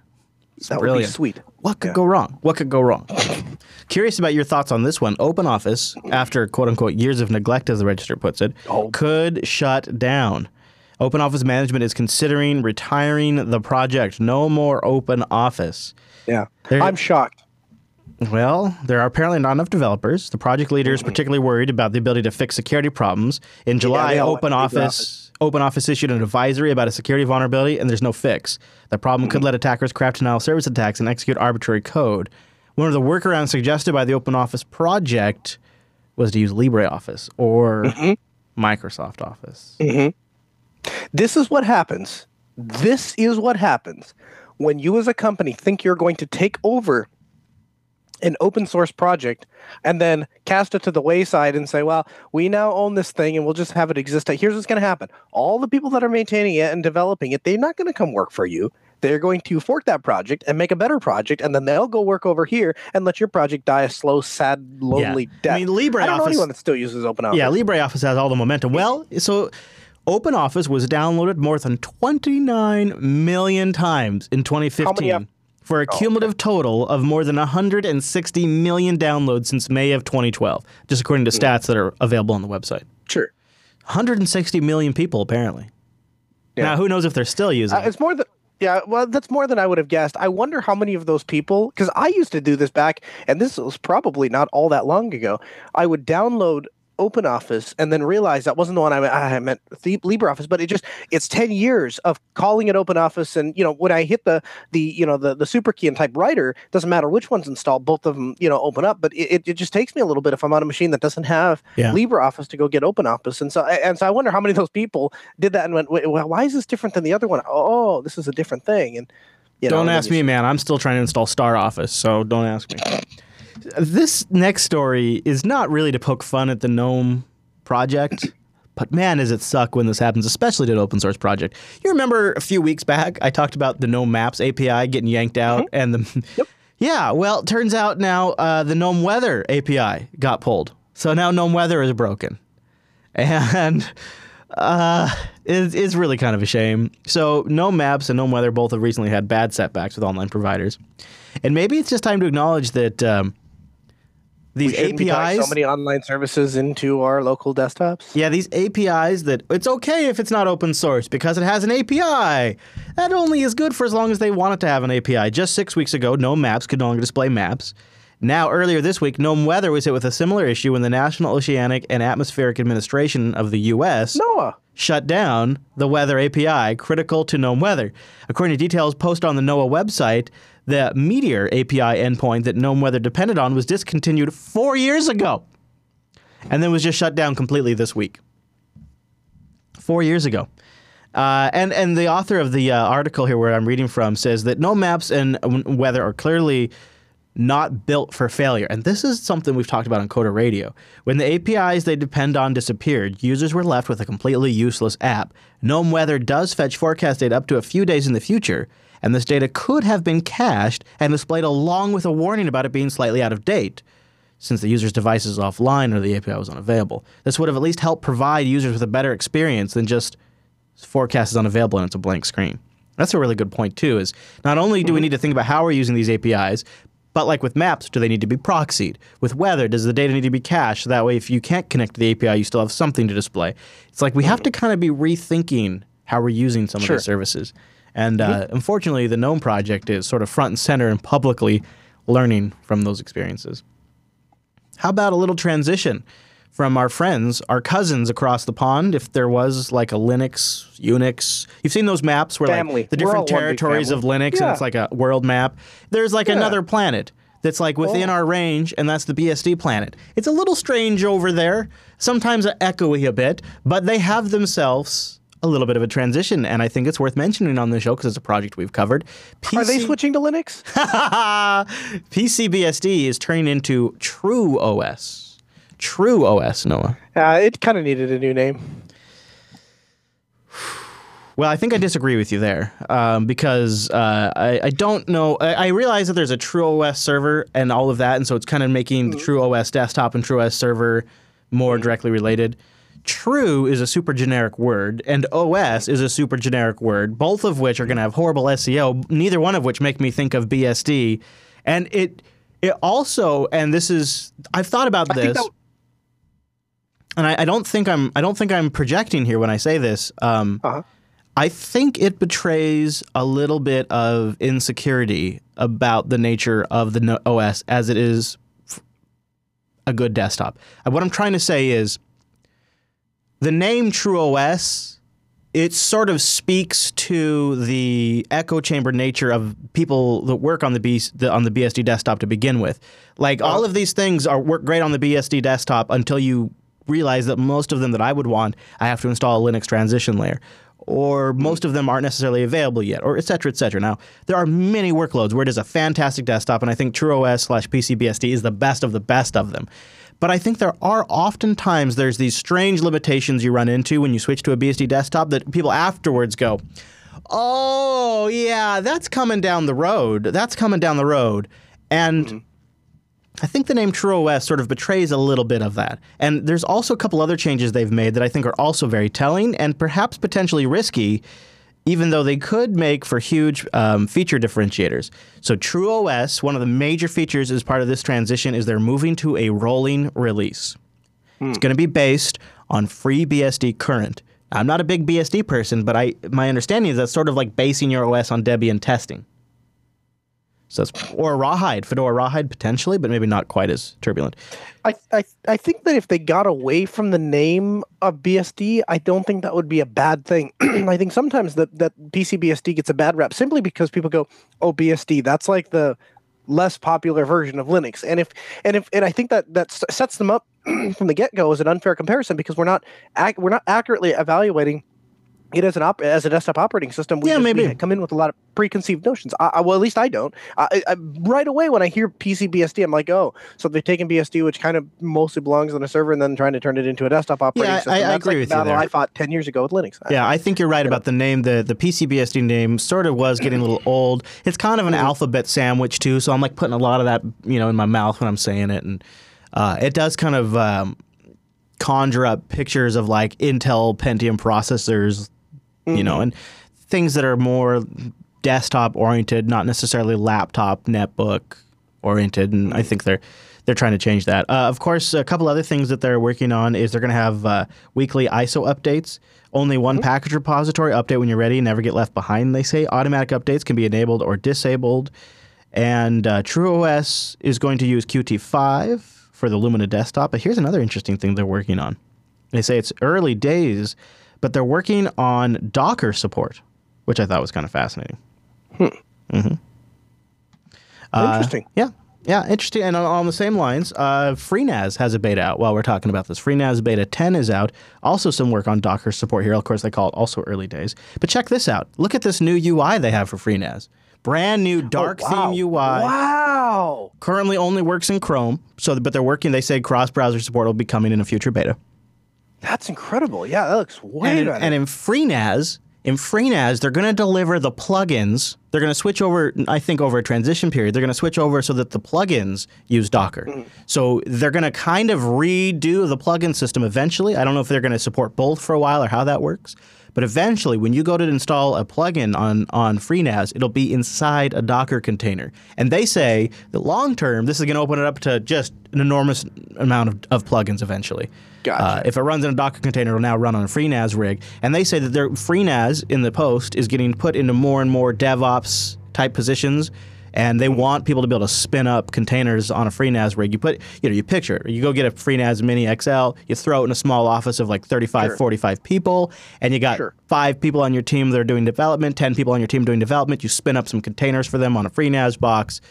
that would be sweet. What could go wrong? What could go wrong? Curious about your thoughts on this one. OpenOffice, after quote unquote years of neglect, as the register puts it, Oh. could shut down. OpenOffice management is considering retiring the project. No more OpenOffice. Yeah, There- I'm shocked. Well, there are apparently not enough developers. The project leader is hmm. particularly worried about the ability to fix security problems. In July, want OpenOffice OpenOffice issued an advisory about a security vulnerability, and there's no fix. The problem could hmm. let attackers craft denial of service attacks and execute arbitrary code. One of the workarounds suggested by the OpenOffice project was to use LibreOffice or mm-hmm. Microsoft Office. Mm-hmm. This is what happens. This is what happens when you, as a company, think you're going to take over an open source project and then cast it to the wayside and say, well, we now own this thing and we'll just have it exist. Here's what's going to happen all the people that are maintaining it and developing it, they're not going to come work for you. They're going to fork that project and make a better project, and then they'll go work over here and let your project die a slow, sad, lonely death. I mean, I don't know LibreOffice- anyone that still uses OpenOffice. Yeah, LibreOffice has all the momentum. Well, so OpenOffice was downloaded more than 29 million times in 2015 have- for a cumulative total of more than 160 million downloads since May of 2012, just according to stats that are available on the website. sure. 160 million people, apparently. Yeah. Now, who knows if they're still using Uh, it? it's more than yeah. Well, that's more than I would have guessed. I wonder how many of those people, because I used to do this back, and this was probably not all that long ago. I would download OpenOffice and then realize that wasn't the one I, meant- I meant the LibreOffice, but it just it's ten years of calling it OpenOffice, and you know when I hit the the you know the the super key and type writer, doesn't matter which one's installed, both of them you know open up, but it, it just takes me a little bit if I'm on a machine that doesn't have Yeah. LibreOffice to go get OpenOffice, and so and so I wonder how many of those people did that and went, Wait, well, why is this different than the other one? Oh, oh this is a different thing, and you know, Don't ask me, man. I'm still trying to install Star Office, so don't ask me. This next story is not really to poke fun at the GNOME project, [CLEARS THROAT] but man, does it suck when this happens, especially to an open source project. You remember a few weeks back, I talked about the GNOME Maps API getting yanked out, and the [LAUGHS] yeah, well, turns out now uh, the GNOME Weather API got pulled, so now GNOME Weather is broken, and [LAUGHS] uh, it's, it's really kind of a shame. So GNOME Maps and GNOME Weather both have recently had bad setbacks with online providers, and maybe it's just time to acknowledge that um, these we shouldn't be APIs. so many online services into our local desktops. yeah, these APIs that it's okay if it's not open source because it has an API. That only is good for as long as they want it to have an API. Just six weeks ago, GNOME Maps could no longer display maps. Now, earlier this week, GNOME Weather was hit with a similar issue when the National Oceanic and Atmospheric Administration of the U.S. NOAA, shut down the Weather API critical to GNOME Weather. According to details posted on the NOAA website, the METAR API endpoint that GNOME Weather depended on was discontinued four years ago and then was just shut down completely this week. Four years ago. Uh, and, and the author of the uh, article here, where I'm reading from, says that GNOME Maps and Weather are clearly not built for failure. And this is something we've talked about on Coder Radio. When the APIs they depend on disappeared, users were left with a completely useless app. GNOME Weather does fetch forecast data up to a few days in the future, and this data could have been cached and displayed along with a warning about it being slightly out of date. Since the user's device is offline or the API was unavailable, this would have at least helped provide users with a better experience than just forecast is unavailable and it's a blank screen. That's a really good point too. Is not only do we mm-hmm. need to think about how we're using these APIs, but like with maps, do they need to be proxied? With weather, does the data need to be cached? So that way, if you can't connect to the API, you still have something to display. It's like we have mm-hmm. to kind of be rethinking how we're using some Sure. of these services. And uh, unfortunately, the GNOME project is sort of front and center and publicly learning from those experiences. How about a little transition from our friends, our cousins across the pond? If there was like a Linux, Unix, you've seen those maps where Family. like the We're different territories of. Linux, and it's like a world map. There's like Yeah. another planet that's like within Oh. our range, and that's the BSD planet. It's a little strange over there, sometimes echoey a bit, but they have themselves a little bit of a transition, and I think it's worth mentioning on the show because it's a project we've covered. Are they switching to Linux? [LAUGHS] PCBSD is turning into True OS. True OS, Noah. Uh, it kind of needed a new name. Well, I think I disagree with you there um, because uh, I, I don't know. I, I realize that there's a True OS server and all of that, and so it's kind of making the True OS desktop and True OS server more directly related. True is a super generic word, and OS is a super generic word, both of which are going to have horrible SEO, neither one of which make me think of BSD. And it it also, and this is, I've thought about I this that- and I, I don't think I'm I don't think I'm projecting here when I say this. Um, Uh-huh. I think it betrays a little bit of insecurity about the nature of the OS as it is a good desktop. What I'm trying to say is the name True OS it sort of speaks to the echo chamber nature of people that work on the, B, the on the BSD desktop to begin with. Like oh. all of these things are work great on the BSD desktop until you realize that most of them that I would want, I have to install a Linux transition layer. Or most of them aren't necessarily available yet, or et cetera, et cetera. Now, there are many workloads where it is a fantastic desktop, and I think TrueOS slash PCBSD is the best of the best of them. But I think there are oftentimes there's these strange limitations you run into when you switch to a BSD desktop that people afterwards go, "Oh yeah, that's coming down the road. That's coming down the road," and mm-hmm. I think the name TrueOS sort of betrays a little bit of that. And there's also a couple other changes they've made that I think are also very telling and perhaps potentially risky, even though they could make for huge um, feature differentiators. So TrueOS, one of the major features as part of this transition is they're moving to a rolling release. It's going to be based on FreeBSD current. I'm not a big BSD person, but I my understanding is that's sort of like basing your OS on Debian testing. So that's, or Rawhide, Fedora Rawhide potentially, but maybe not quite as turbulent. I, I I think that if they got away from the name of BSD, I don't think that would be a bad thing. [CLEARS THROAT] I think sometimes that that PCBSD gets a bad rep simply because people go, "Oh, BSD, that's like the less popular version of Linux." And if and if and I think that that sets them up [CLEARS THROAT] from the get go as an unfair comparison because we're not ac- we're not accurately evaluating it as an op- as a desktop operating system. We Yeah, just- we maybe. come in with a lot of preconceived notions. I, I, well, at least I don't. I, I, right away when I hear PCBSD, I'm like, oh, so they've taken BSD, which kind of mostly belongs on a server, and then trying to turn it into a desktop operating I- system. I That's agree like with the you battle there. I fought ten years ago with Linux. Yeah, I think you're right about the name. The the PCBSD name sort of was getting a little old. It's kind of an alphabet sandwich too, so I'm like putting a lot of that, you know, in my mouth when I'm saying it, and uh, it does kind of um, conjure up pictures of like Intel Pentium processors, you know, and things that are more desktop oriented, not necessarily laptop netbook oriented. And I think they're they're trying to change that. Uh, of course, a couple other things that they're working on is they're going to have uh, weekly ISO updates. Only one package repository update when you're ready. Never get left behind. They say automatic updates can be enabled or disabled. And uh, TrueOS is going to use Qt5 for the Lumina desktop. But here's another interesting thing they're working on. They say it's early days, but they're working on Docker support, which I thought was kind of fascinating. Hmm. Mm-hmm. Uh, interesting. Yeah. Yeah, interesting. And on, the same lines, uh, FreeNAS has a beta out while we're talking about this. FreeNAS Beta 10 is out. Also, some work on Docker support here. Of course, they call it also early days. But check this out. Look at this new UI they have for FreeNAS. Brand new oh, dark Oh, wow. theme UI. Wow. Currently only works in Chrome, so but they're working. They say cross-browser support will be coming in a future beta. That's incredible. Yeah, that looks way And in, better. and in FreeNAS, in FreeNAS, they're going to deliver the plugins. They're going to switch over, I think, over a transition period. They're going to switch over so that the plugins use Docker. Mm-hmm. So they're going to kind of redo the plugin system eventually. I don't know if they're going to support both for a while or how that works. But eventually, when you go to install a plugin on, on FreeNAS, it'll be inside a Docker container. And they say that long term, this is going to open it up to just an enormous amount of, of plugins eventually. Gotcha. Uh, if it runs in a Docker container, it'll now run on a FreeNAS rig. And they say that their FreeNAS in the post is getting put into more and more DevOps type positions. And they want people to be able to spin up containers on a FreeNAS rig. You put, you know, you picture, it. you go get a FreeNAS Mini XL, you throw it in a small office of like 35, Sure. 45 people, and you got Sure. five people on your team that are doing development, 10 people on your team doing development. You spin up some containers for them on a FreeNAS box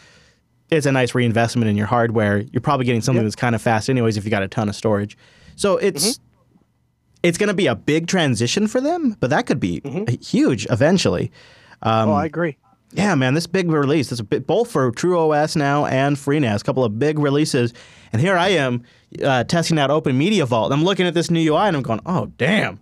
it's a nice reinvestment in your hardware. You're probably getting something that's kind of fast, anyways, if you got a ton of storage. So it's it's going to be a big transition for them, but that could be huge eventually. Um, oh, I agree. Yeah, man, this big release. It's a bit, both for True OS now and FreeNAS. A couple of big releases, and here I am uh, testing out Open Media Vault. I'm looking at this new UI, and I'm going, "Oh, damn!"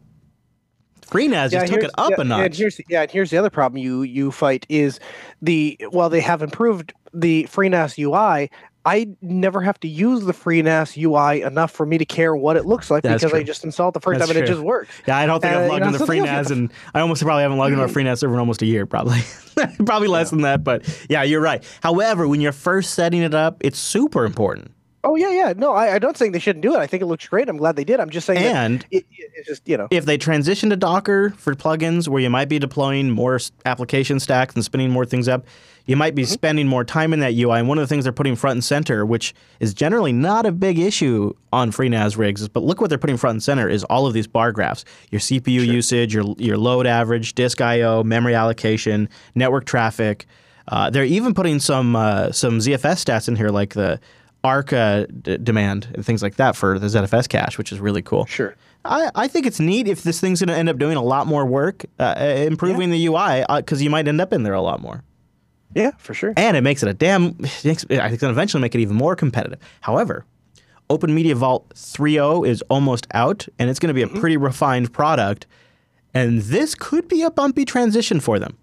FreeNAS just took it up yeah, a notch. And here's yeah, and here's the other problem you you fight is the while they have improved the FreeNAS UI, I never have to use the FreeNAS UI enough for me to care what it looks like That's because I just installed it the first That's time and it just works. Yeah, I don't think Uh, I've you logged know, into you FreeNAS, and I almost probably haven't logged into a FreeNAS server in almost a year, probably. [LAUGHS] probably less than that, but yeah, you're right. However, when you're first setting it up, it's super important. Oh yeah, yeah. No, I, I don't think they shouldn't do it. I think it looks great. I'm glad they did. I'm just saying And it, it- it's just you know if they transition to Docker for plugins where you might be deploying more application stacks and spinning more things up, you might Mm-hmm. be spending more time in that UI. And one of the things they're putting front and center, which is generally not a big issue on FreeNAS rigs, but look what they're putting front and center is all of these bar graphs: your CPU usage, your your load average, disk I/O, memory allocation, network traffic. Uh, they're even putting some uh, some ZFS stats in here, like the ARC uh, d- demand and things like that for the ZFS cache, which is really cool. sure. I, I think it's neat if this thing's going to end up doing a lot more work, uh, uh, improving the UI, because you might end up in there a lot more. Yeah, for sure. And it makes it a damn, I think it's going to eventually make it even more competitive. However, Open Media Vault 3.0 is almost out, and it's going to be a pretty refined product. And this could be a bumpy transition for them.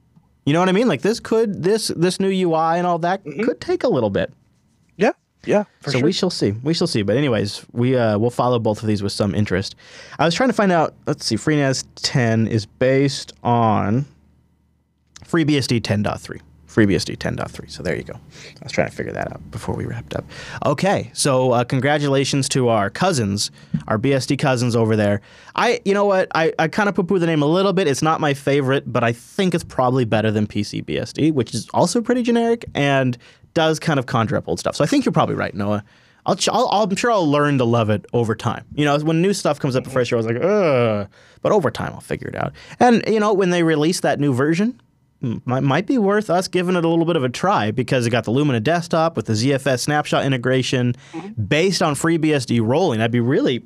You know what I mean? Like this could this this new UI and all that could take a little bit. Yeah, yeah, for so sure. we shall see. We shall see. But anyways, we uh, we'll follow both of these with some interest. I was trying to find out. Let's see. FreeNAS 10 is based on FreeBSD 10.3. FreeBSD 10.3. So there you go. I was trying to figure that out before we wrapped up. Okay, so uh, congratulations to our cousins, our BSD cousins over there. I, you know what? I, I kind of poo-poo the name a little bit. It's not my favorite, but I think it's probably better than PCBSD, which is also pretty generic and does kind of conjure up old stuff. So I think you're probably right, Noah. I'll, ch- I'll, I'm sure I'll learn to love it over time. You know, when new stuff comes up the first year, I was like, ugh. But over time, I'll figure it out. And, you know, when they release that new version, might, might be worth us giving it a little bit of a try because it got the Lumina desktop with the ZFS snapshot integration based on FreeBSD rolling. I'd be really,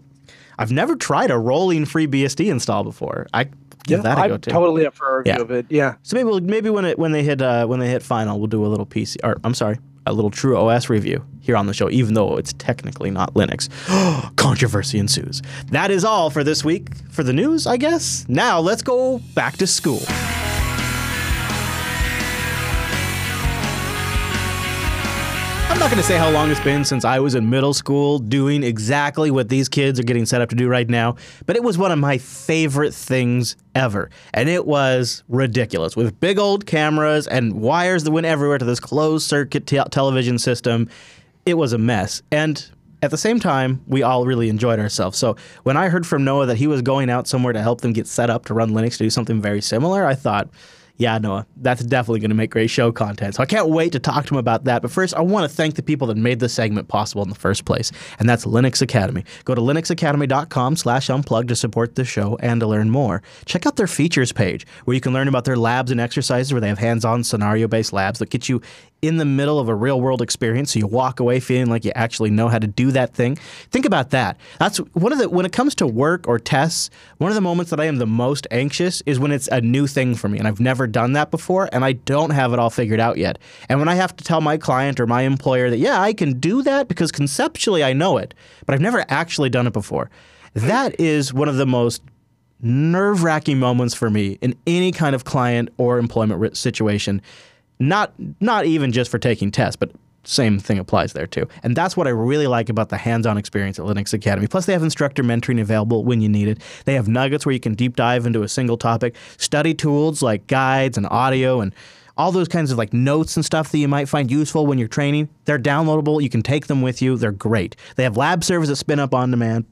I've never tried a rolling FreeBSD install before. I give that a I'm go too. totally up for a review Yeah. of it. Yeah. So maybe we'll, maybe when it when they hit uh, when they hit final, we'll do a little PC or I'm sorry, a little True OS review here on the show, even though it's technically not Linux. [GASPS] Controversy ensues. That is all for this week for the news, I guess. Now let's go back to school. Not going to say how long it's been since I was in middle school doing exactly what these kids are getting set up to do right now, but it was one of my favorite things ever. And it was ridiculous with big old cameras and wires that went everywhere to this closed circuit te- television system. It was a mess. And at the same time, we all really enjoyed ourselves. So when I heard from Noah that he was going out somewhere to help them get set up to run Linux to do something very similar, I thought, yeah, Noah, that's definitely going to make great show content. So I can't wait to talk to him about that. But first, I want to thank the people that made this segment possible in the first place, and that's Linux Academy. Go to linuxacademy.com slash unplug to support the show and to learn more. Check out their features page, where you can learn about their labs and exercises, where they have hands-on scenario-based labs that get you in the middle of a real world experience. So you walk away feeling like you actually know how to do that thing. Think about that. That's one of the when it comes to work or tests one of the moments that i am the most anxious is when it's a new thing for me and i've never done that before and i don't have it all figured out yet. And when i have to tell my client or my employer that yeah i can do that because conceptually i know it but i've never actually done it before that is one of the most nerve wracking moments for me in any kind of client or employment situation. Not not even just for taking tests, but same thing applies there too. And that's what I really like about the hands-on experience at Linux Academy. Plus they have instructor mentoring available when you need it. They have nuggets where you can deep dive into a single topic, study tools like guides and audio and all those kinds of like notes and stuff that you might find useful when you're training. They're downloadable. You can take them with you. They're great. They have lab servers that spin up on demand.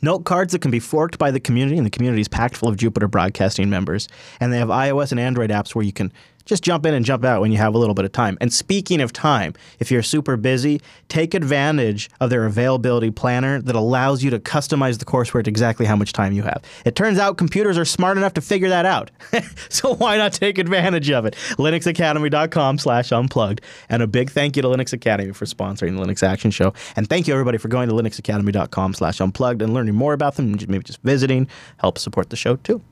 Note cards that can be forked by the community, and the community is packed full of Jupiter Broadcasting members. And they have iOS and Android apps where you can just jump in and jump out when you have a little bit of time. And speaking of time, if you're super busy, take advantage of their availability planner that allows you to customize the coursework to exactly how much time you have. It turns out computers are smart enough to figure that out. [LAUGHS] so why not take advantage of it? linuxacademy.com slash unplugged. And a big thank you to Linux Academy for sponsoring the Linux Action Show. And thank you everybody for going to linuxacademy.com slash unplugged and learning more about them, maybe just visiting, help support the show too.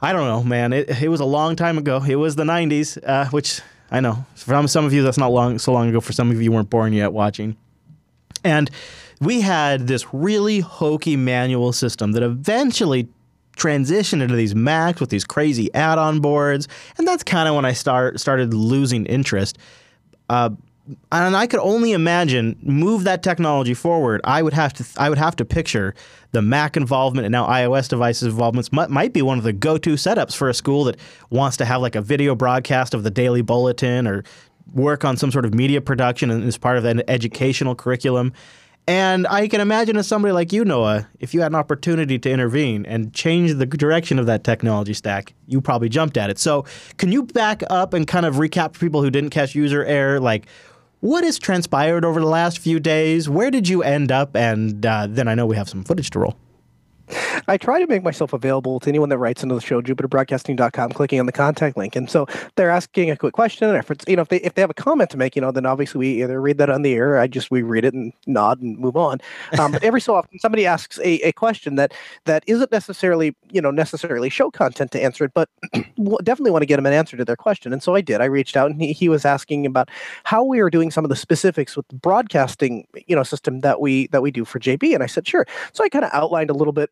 I don't know, man. It, it was a long time ago. It was the 90s, uh, which I know for some of you that's not long so long ago. For some of you, you weren't born yet watching. And we had this really hokey manual system that eventually transitioned into these Macs with these crazy add-on boards, and that's kind of when I start started losing interest. Uh, and I could only imagine move that technology forward. I would have to I would have to picture the Mac involvement and now iOS devices involvements might, might be one of the go-to setups for a school that wants to have like a video broadcast of the daily bulletin or work on some sort of media production as part of an educational curriculum. And I can imagine as somebody like you, Noah, if you had an opportunity to intervene and change the direction of that technology stack, you probably jumped at it. So, can you back up and kind of recap for people who didn't catch user error, like what has transpired over the last few days? Where did you end up? And uh, then I know we have some footage to roll. I try to make myself available to anyone that writes into the show, jupiterbroadcasting.com, clicking on the contact link. And so they're asking a quick question. And if it's, you know, if they, if they have a comment to make, you know, then obviously we either read that on the air, I just, we read it and nod and move on. Um, but every so often somebody asks a, a question that, that isn't necessarily, you know, necessarily show content to answer it, but [CLEARS THROAT] definitely want to get them an answer to their question. And so I did, I reached out and he, he was asking about how we are doing some of the specifics with the broadcasting, you know, system that we, that we do for JB. And I said, sure. So I kind of outlined a little bit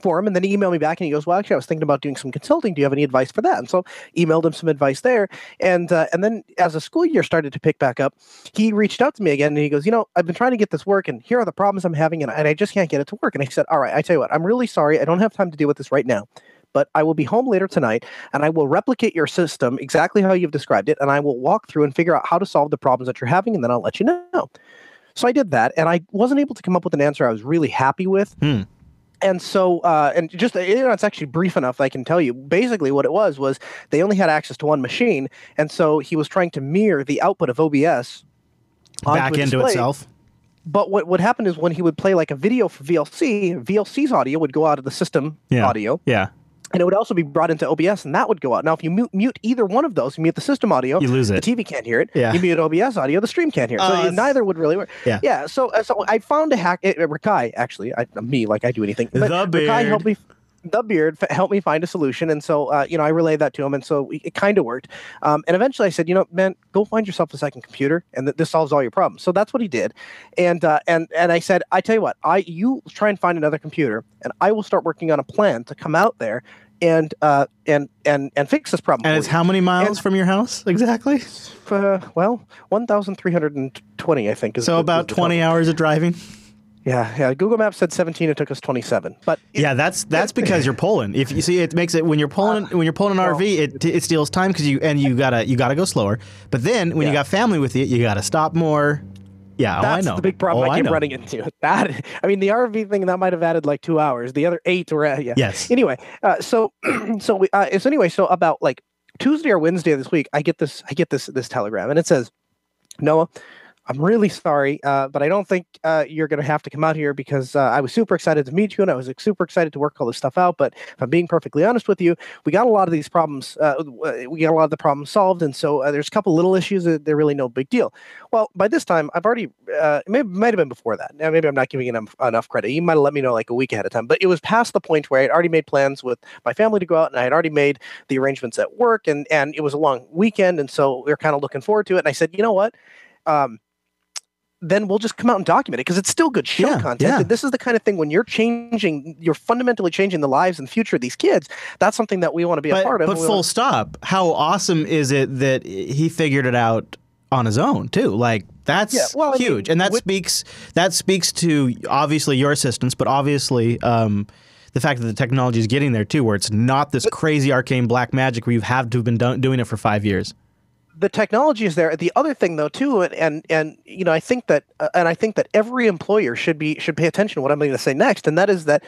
for him and then he emailed me back and he goes well actually i was thinking about doing some consulting. Do you have any advice for that? And so emailed him some advice there and uh, and then as the school year started to pick back up he reached out to me again and he goes you know i've been trying to get this work and here are the problems i'm having and, and i just can't get it to work. And i said all right i tell you what i'm really sorry. I don't have time to deal with this right now but I will be home later tonight and I will replicate your system exactly how you've described it and I will walk through and figure out how to solve the problems that you're having and then I'll let you know. So I did that and I wasn't able to come up with an answer I was really happy with. Hmm and so uh, and just you know it's actually brief enough i can tell you basically what it was was they only had access to one machine and so he was trying to mirror the output of obs back into display. itself but what would happen is when he would play like a video for vlc vlc's audio would go out of the system yeah. audio yeah and it would also be brought into OBS, and that would go out. Now, if you mute, mute either one of those, you mute the system audio, you lose it. The TV can't hear it. Yeah. You mute OBS audio, the stream can't hear it. So Uh, neither would really work. Yeah. Yeah. So, uh, so I found a hack. Uh, Rikai, actually, I, me like I do anything. But The Rikai helped beard. me. The beard f- helped me find a solution, and so uh, you know I relayed that to him, and so it, it kind of worked. Um, and eventually, I said, you know, man, go find yourself a second computer, and th- this solves all your problems. So that's what he did, and uh, and and I said, I tell you what, I you try and find another computer, and I will start working on a plan to come out there and uh, and and and fix this problem. and it's you. how many miles And- from your house exactly Uh, well, one thousand three hundred and twenty, I think. Is so the- about 20 total. hours of driving Yeah, yeah. Google Maps said seventeen. It took us twenty-seven. But it- yeah that's that's because you're pulling if you see it makes it when you're pulling when you're pulling an rv it, it steals time because you and you gotta you gotta go slower but then when you got family with you you gotta stop more yeah oh, i that's know the big problem oh, I keep know. running into. [LAUGHS] That I mean, the RV thing that might have added like two hours. The other eight were uh, yeah. Yes. Anyway, uh, so [CLEARS THROAT] so we uh, so anyway, so about like Tuesday or Wednesday of this week, I get this I get this this telegram, and it says, Noah, I'm really sorry, uh, but I don't think uh, you're going to have to come out here because uh, I was super excited to meet you and I was super excited to work all this stuff out. But if I'm being perfectly honest with you, we got a lot of these problems. Uh, we got a lot of the problems solved, and so uh, there's a couple little issues that they're really no big deal. Well, by this time, I've already uh, it might have been before that. Now, maybe I'm not giving enough, enough credit. You might have let me know like a week ahead of time, but it was past the point where I had already made plans with my family to go out, and I had already made the arrangements at work, and and it was a long weekend, and so we are kind of looking forward to it. And I said, you know what? Um, then we'll just come out and document it because it's still good show Yeah, content. yeah. This is the kind of thing when you're changing, you're fundamentally changing the lives and future of these kids. That's something that we want to be a part of. but full wanna- stop. How awesome is it that he figured it out on his own too? Like that's Yeah, well, I mean, huge, and that with- speaks that speaks to obviously your assistance, but obviously. Um, the fact that the technology is getting there too, where it's not this crazy arcane black magic where you've had to have been do- doing it for five years. The technology is there. The other thing, though, too, and and, you know, I think that, uh, and I think that every employer should be should pay attention to what I'm going to say next, and that is that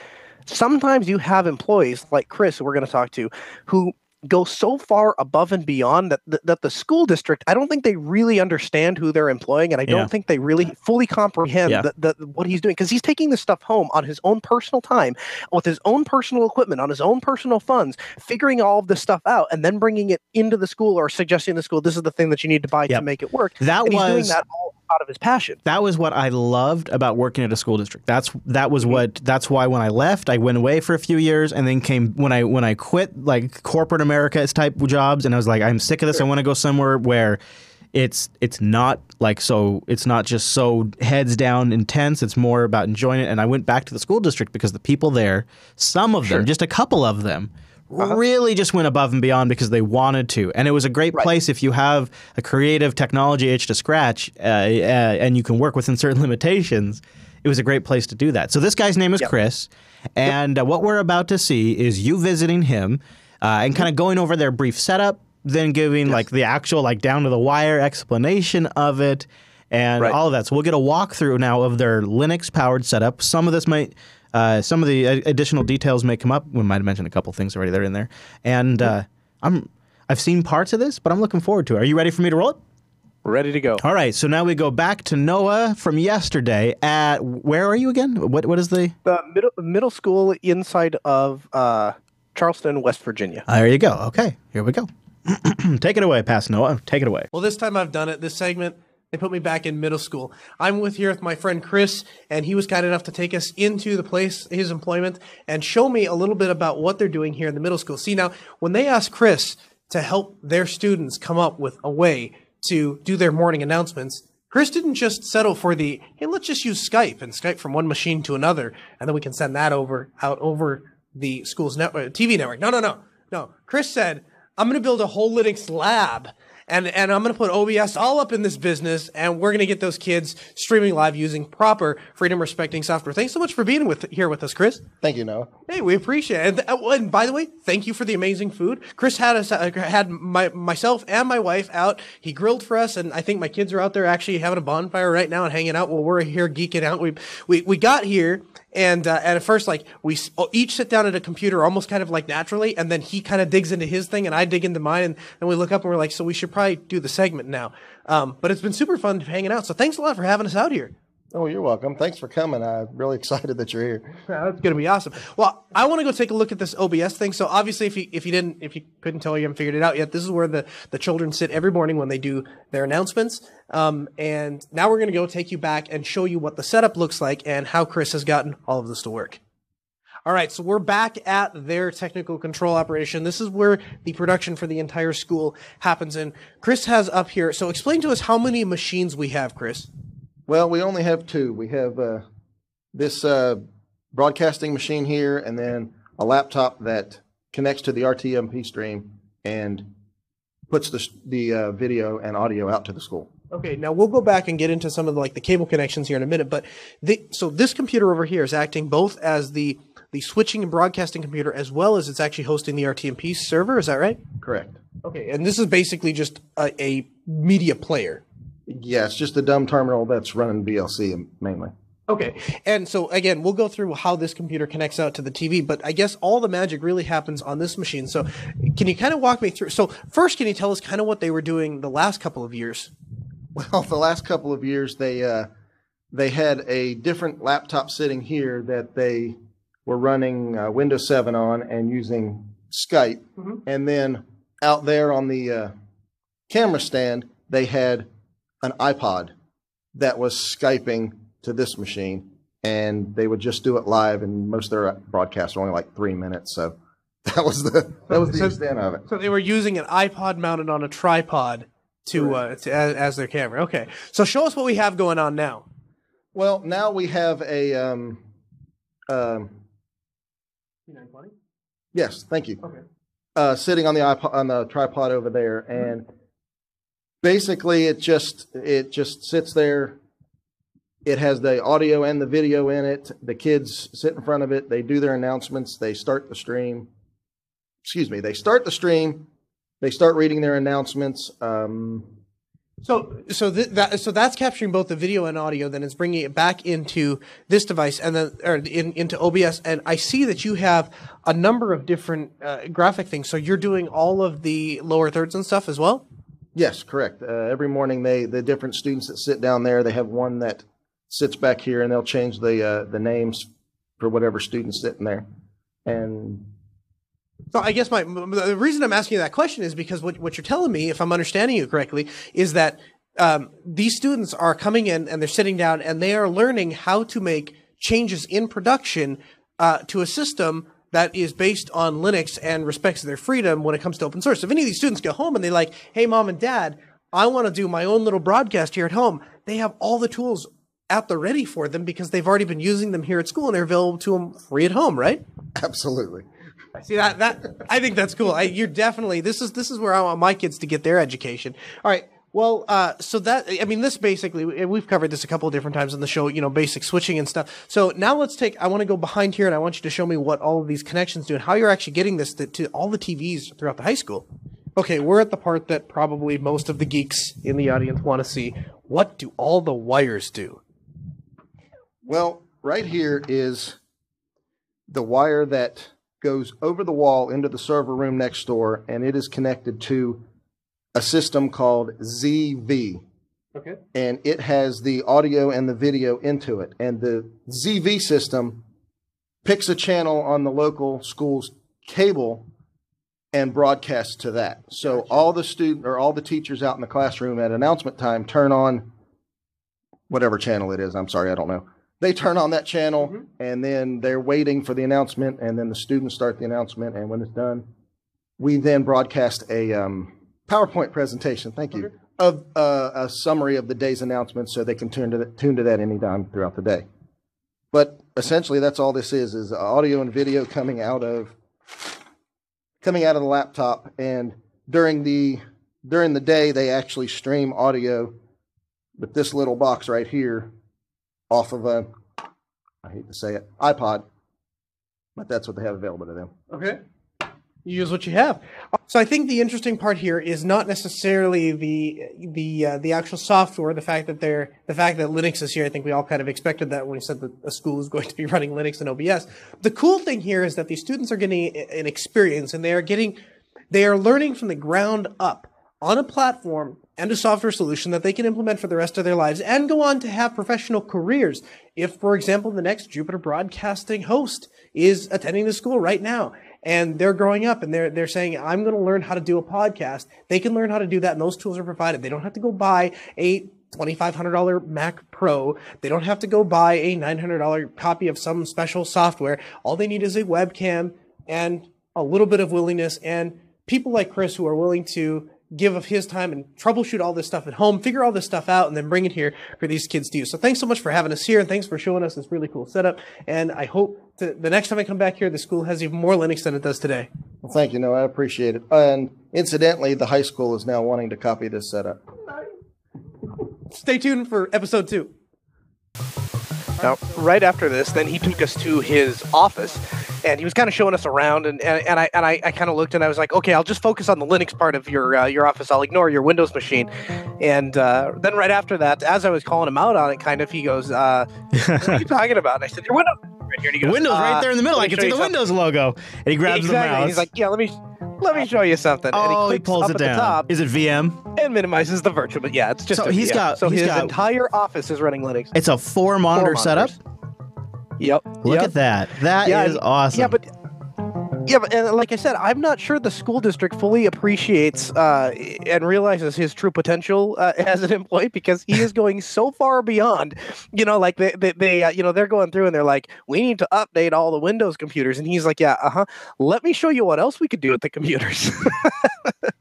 sometimes you have employees like Chris, who we're going to talk to, who go so far above and beyond that, that that the school district I don't think they really understand who they're employing and I don't Yeah. think they really fully comprehend Yeah. the, the, what he's doing because he's taking this stuff home on his own personal time with his own personal equipment on his own personal funds figuring all of this stuff out and then bringing it into the school or suggesting the school this is the thing that you need to buy Yep. to make it work That and he's doing was- that all out of his passion that was what I loved about working at a school district. That's that was what that's why when I left, I went away for a few years and then came when I when I quit like corporate America type jobs and I was like, I'm sick of this. I want to go somewhere where it's it's not like so it's not just so heads down intense. It's more about enjoying it. And I went back to the school district because the people there, some of them, just a couple of them. Uh-huh. Really, just went above and beyond because they wanted to, and it was a great place if you have a creative technology itch to scratch, uh, uh, and you can work within [LAUGHS] certain limitations. It was a great place to do that. So this guy's name is Chris, and uh, what we're about to see is you visiting him uh, and kind of going over their brief setup, then giving like the actual like down to the wire explanation of it, and Right. all of that. So we'll get a walkthrough now of their Linux powered setup. Some of this might. Uh, some of the uh, additional details may come up. We might have mentioned a couple things already. They're in there, and uh, I'm I've seen parts of this, but I'm looking forward to it. Are you ready for me to roll it? ready to go All right, so now we go back to Noah from yesterday. At where are you again? What what is the? the middle middle school inside of uh, Charleston West Virginia there you go. Okay, here we go. [CLEARS THROAT] Take it away, past Noah. Take it away. Well, this time I've done it. This segment, they put me back in middle school. I'm with here with my friend Chris, and he was kind enough to take us into the place, his employment, and show me a little bit about what they're doing here in the middle school. See, now, when they asked Chris to help their students come up with a way to do their morning announcements, Chris didn't just settle for the, hey, let's just use Skype and Skype from one machine to another, and then we can send that over out over the school's network, uh, TV network. No, no, no, no. Chris said, I'm going to build a whole Linux lab and and I'm going to put OBS all up in this business, and we're going to get those kids streaming live using proper freedom respecting software. Thanks so much for being with here with us, Chris. Thank you, Noah. Hey, we appreciate it. And, oh, and by the way, thank you for the amazing food. Chris had us uh, had my myself and my wife out. He grilled for us, and I think my kids are out there actually having a bonfire right now and hanging out while we're here geeking out. We we we got here. And, uh, at first, like we oh, each sit down at a computer, almost kind of like naturally, and then he kind of digs into his thing, and I dig into mine, and then we look up and we're like, so we should probably do the segment now. Um, but it's been super fun hanging out. So thanks a lot for having us out here. Oh, you're welcome. Thanks for coming. I'm really [LAUGHS] excited that you're here. That's gonna be awesome. Well, I want to go take a look at this OBS thing. So obviously, if you if you didn't if you couldn't tell, you haven't figured it out yet. This is where the the children sit every morning when they do their announcements. Um, and now we're gonna go take you back and show you what the setup looks like and how Chris has gotten all of this to work. All right, so we're back at their technical control operation. This is where the production for the entire school happens. And Chris has up here. So explain to us how many machines we have, Chris. Well, we only have two. We have uh, this uh, broadcasting machine here, and then a laptop that connects to the RTMP stream and puts the the uh, video and audio out to the school. Okay, now we'll go back and get into some of the, like the cable connections here in a minute. But the, so this computer over here is acting both as the the switching and broadcasting computer as well as it's actually hosting the RTMP server. Is that right? Correct. Okay, and this is basically just a, a media player. Yeah, it's just the dumb terminal that's running VLC mainly. Okay, and so again, we'll go through how this computer connects out to the TV, but I guess all the magic really happens on this machine. So, can you kind of walk me through? So, first, can you tell us kind of what they were doing the last couple of years? Well, the last couple of years, they uh, they had a different laptop sitting here that they were running uh, Windows 7 on and using Skype, Mhm. and then out there on the uh, camera stand, they had an iPod that was skyping to this machine, and they would just do it live. And most of their broadcasts were only like three minutes, so [LAUGHS] that was the that was the So- extent of it. So they were using an iPod mounted on a tripod to, uh, to as, as their camera. Okay, so show us what we have going on now. Well, now we have a um, um, yes, thank you. Okay. Uh, sitting on the iPod, on the tripod over there, and basically it just it just sits there. It has the audio and the video in it. The kids sit in front of it. They do their announcements. They start the stream. Excuse me. They start the stream. They start reading their announcements. Um, So so th- that so that's capturing both the video and audio. Then it's bringing it back into this device and then or in, into OBS. And I see that you have a number of different uh, graphic things. So you're doing all of the lower thirds and stuff as well. Yes, correct. Uh, every morning, they the different students that sit down there, they have one that sits back here, and they'll change the uh, the names for whatever student's sitting there. And So I guess my the reason I'm asking you that question is because what what you're telling me, if I'm understanding you correctly, is that um, these students are coming in and they're sitting down and they are learning how to make changes in production uh, to a system that is based on Linux and respects their freedom when it comes to open source. If any of these students go home and they like, hey, mom and dad, I want to do my own little broadcast here at home, they have all the tools at the ready for them because they've already been using them here at school and they're available to them free at home, right? absolutely, See that that I think that's cool. I, you're definitely this is this is where I want my kids to get their education. All right. Well, uh, so that I mean, this basically we've covered this a couple of different times on the show. You know, basic switching and stuff. So now let's take. I want to go behind here, and I want you to show me what all of these connections do and how you're actually getting this to, to all the TVs throughout the high school. Okay, we're at the part that probably most of the geeks in the audience want to see. What do all the wires do? Well, right here is the wire that goes over the wall into the server room next door, and it is connected to a system called ZV. Okay. and it has the audio and the video into it. And the ZV system picks a channel on the local school's cable and broadcasts to that. So all the student or all the teachers out in the classroom at announcement time turn on whatever channel it is. I'm sorry, I don't know. They turn on that channel and then they're waiting for the announcement and then the students start the announcement and when it's done, we then broadcast a um, PowerPoint presentation. Thank you. Of uh, a summary of the day's announcements, so they can tune to that, tune to that anytime throughout the day. But essentially, that's all this is: is audio and video coming out of coming out of the laptop. And during the during the day, they actually stream audio with this little box right here off of a I hate to say it iPod, but that's what they have available to them. Okay. You use what you have. So I think the interesting part here is not necessarily the the uh, the actual software, the fact that they're the fact that Linux is here. I think we all kind of expected that when we said that a school is [LAUGHS] going to be running Linux and OBS. The cool thing here is that these students are getting an experience and they are getting they are learning from the ground up on a platform and a software solution that they can implement for the rest of their lives and go on to have professional careers. If, for example, the next Jupiter Broadcasting host is attending the school right now and they're growing up and they're they're saying, I'm going to learn how to do a podcast, they can learn how to do that and those tools are provided. They don't have to go buy a $2,500 Mac Pro. They don't have to go buy a $900 copy of some special software. All they need is a webcam and a little bit of willingness and people like Chris who are willing to give of his time and troubleshoot all this stuff at home, figure all this stuff out, and then bring it here for these kids to use. So thanks so much for having us here, and thanks for showing us this really cool setup. And I hope to, the next time I come back here, the school has even more Linux than it does today. Well, thank you. No, I appreciate it. And incidentally, the high school is now wanting to copy this setup. Stay tuned for episode two. Now, right after this, then he took us to his office, and he was kind of showing us around, and, and, and I and I, I kind of looked, and I was like, okay, I'll just focus on the Linux part of your uh, your office. I'll ignore your Windows machine. And uh, then right after that, as I was calling him out on it, kind of, he goes, uh, "What are you [LAUGHS] talking about?" And I said, "Your Windows right here." And he goes, Windows right "Uh, there in the middle. I can see the something." Windows logo. And he grabs exactly. the mouse. He's like, "Yeah, let me let me show you something. and Oh, he clicks pulls up it at down. the top Is it VM? and minimizes the virtual. But yeah, it's just So he's VM. got- so he's his got- entire office is running Linux. It's a four monitor Four setup. monitors. Yep. Look yep. at that. That is Yeah, and- awesome. Yeah, but yeah, but and like I said, I'm not sure the school district fully appreciates uh, and realizes his true potential uh, [LAUGHS] as an employee because he is going so far beyond. You know, like they they, they uh, you know they're going through and they're like, we need to update all the Windows computers, and he's like, yeah, uh huh. Let me show you what else we could do with the computers. [LAUGHS]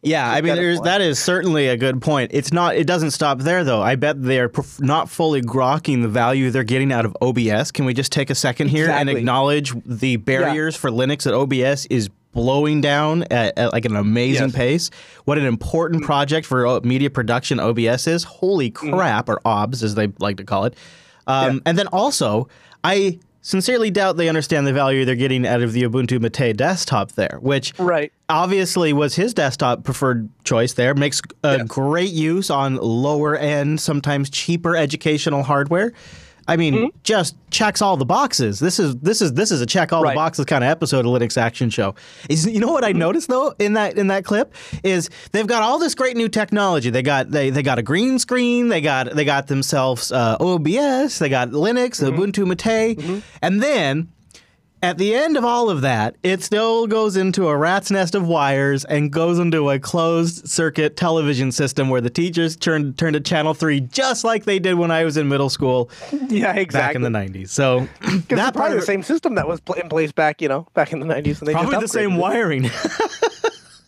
Yeah, I mean, there's that is certainly a good point. It's not. It doesn't stop there though. I bet they're prof- not fully grokking the value they're getting out of OBS. Can we just take a second here and acknowledge the barriers for Linux at OBS is blowing down at, at like an amazing Yes. pace. What an important project for uh, media production OBS is. Holy Mm-hmm. crap, or OBS as they like to call it. Um, And then also, I sincerely doubt they understand the value they're getting out of the Ubuntu Mate desktop there, which right. obviously was his desktop preferred choice there makes a great use on lower end sometimes cheaper educational hardware i mean Mm-hmm. just checks all the boxes this is this is this is a check all Right. the boxes kind of episode of linux action show is you know what i Mm-hmm. noticed though in that in that clip is they've got all this great new technology they got they, they got a green screen they got they got themselves uh, obs they got linux Mm-hmm. ubuntu mate and then at the end of all of that, it still goes into a rat's nest of wires and goes into a closed circuit television system where the teachers turn turn to channel three just like they did when I was in middle school [LAUGHS] Yeah, exactly. back in the '90s. So [CLEARS THROAT] [CLEARS THROAT] Because that part probably of the same system that was pl- in place back, you know, back in the 90s. And they probably the same it. wiring. [LAUGHS]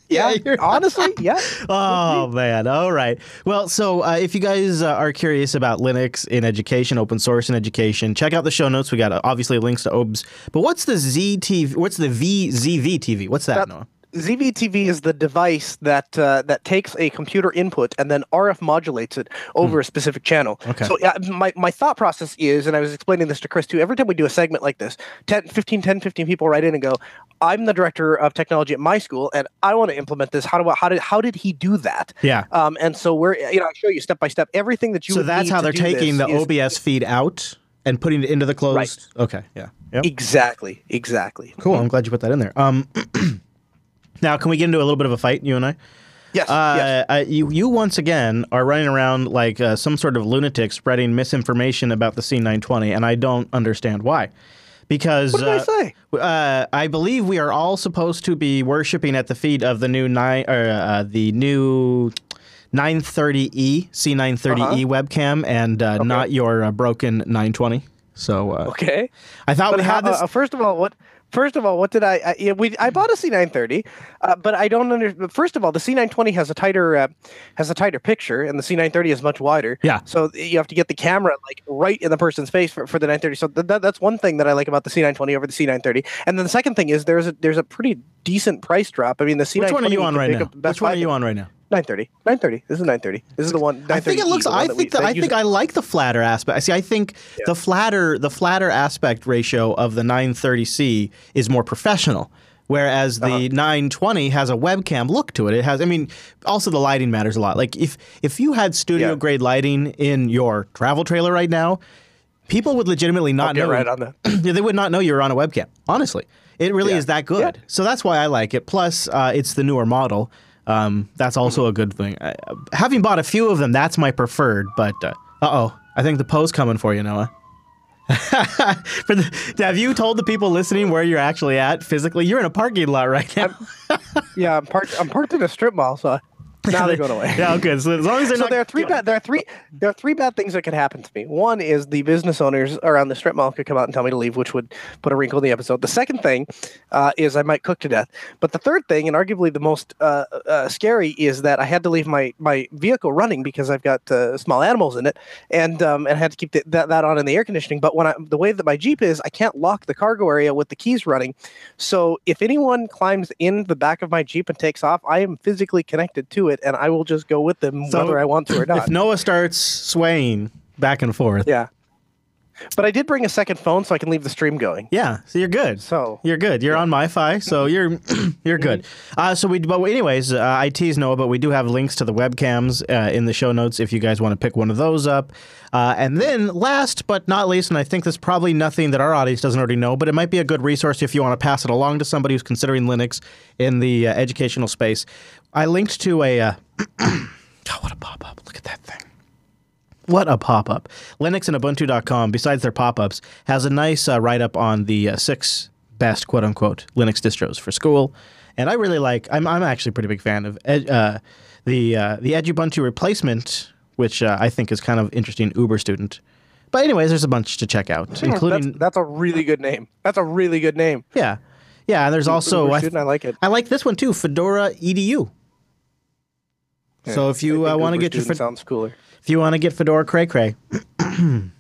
Yeah, [LAUGHS] honestly, yeah. Oh man! All right. Well, so uh, if you guys uh, are curious about Linux in education, open source in education, check out the show notes. We got uh, obviously links to OBS. But what's the ZTV? What's the VZV TV? What's that, That- Noah? ZVTV is the device that uh, that takes a computer input and then RF modulates it over a specific channel. Okay. So yeah, my, my thought process is, and I was explaining this to Chris too, every time we do a segment like this, 10, 15, 10, 15 people write in and go, I'm the director of technology at my school and I want to implement this. How do I, how did, how did he do that? Yeah. Um, and so we're, you know, I show you step by step everything that you So that's how they're taking the is- OBS feed out and putting it into the closed. Right. Okay. Yeah. Yep. Exactly. Exactly. Cool. I'm glad you put that in there. Um, [CLEARS THROAT] now, can we get into a little bit of a fight, you and I? Yes. yes. Uh, uh, you, you once again are running around like uh, some sort of lunatic spreading misinformation about the C920, and I don't understand why. Because What did I uh, say? uh, I believe we are all supposed to be worshiping at the feet of the new nine, or, uh, the new 930e C930e Uh-huh. webcam, and uh, not your uh, broken 920. So uh, Okay. I thought But we how, had this. uh, first of all, what? First of all, what did I? I we I bought a C930, uh, but I don't understand. First of all, the C920 has a tighter uh, has a tighter picture, and the C930 is much wider. Yeah. So you have to get the camera like right in the person's face for, for the 930. So th- that, that's one thing that I like about the C920 over the C930. And then the second thing is there's a there's a pretty decent price drop. I mean, the C920. Which one are you on right now? up the best Which one are you on right now? 930. 930. This is 930. This is the one. I think it looks. I think. The, I think it. I like the flatter aspect. I see, I think the flatter, the flatter aspect ratio of the 930C is more professional, whereas Uh-huh. the 920 has a webcam look to it. It has. I mean, also the lighting matters a lot. Like if if you had studio Yeah. grade lighting in your travel trailer right now, people would legitimately not know. right on that. [CLEARS THROAT] Yeah, they would not know you were on a webcam. Honestly, it really Yeah. is that good. So that's why I like it. Plus, uh, it's the newer model. Um, that's also a good thing. I, having bought a few of them, that's my preferred. But uh oh, I think the post coming for you, Noah. [LAUGHS] for the, have you told the people listening where you're actually at physically? You're in a parking lot right now. Yeah, I'm parked. I'm parked in a strip mall, so now they're going away. yeah, okay. So as long as they're so not, there are three bad there are three there are three bad things that could happen to me. One is the business owners around the strip mall could come out and tell me to leave, which would put a wrinkle in the episode. The second thing uh, is I might cook to death. But the third thing, and arguably the most uh, uh, scary, is that I had to leave my my vehicle running because I've got uh, small animals in it, and um, and I had to keep the, that that on in the air conditioning. But when I the way that my Jeep is, I can't lock the cargo area with the keys running. So if anyone climbs in the back of my Jeep and takes off, I am physically connected to it, and I will just go with them So whether I want to or not. if Noah starts swaying back and forth, Yeah. But I did bring a second phone so I can leave the stream going. Yeah, so you're good. So You're good. You're on MiFi, so [LAUGHS] you're [CLEARS THROAT] you're good. Uh, so we, but anyways, uh, I tease Noah, but we do have links to the webcams uh, in the show notes if you guys want to pick one of those up. Uh, and then, last but not least, and I think there's probably nothing that our audience doesn't already know, but it might be a good resource if you want to pass it along to somebody who's considering Linux in the uh, educational space. I linked to a. Uh, [CLEARS THROAT] oh, what a pop up! Look at that thing. What a pop up. Linux and Ubuntu.com, besides their pop ups, has a nice uh, write up on the uh, six best quote unquote Linux distros for school. And I really like, I'm, I'm actually a pretty big fan of ed, uh, the, uh, the Edubuntu replacement, which uh, I think is kind of interesting, UberStudent. But, anyways, there's a bunch to check out, including. that's, that's a really good name. That's a really good name. yeah. Yeah, and there's also. Uber I, student, I like it. I like this one too, Fedora Edu. So if you uh, want to get your Fed- sounds cooler. if you want to get Fedora Cray Cray, [CLEARS THROAT]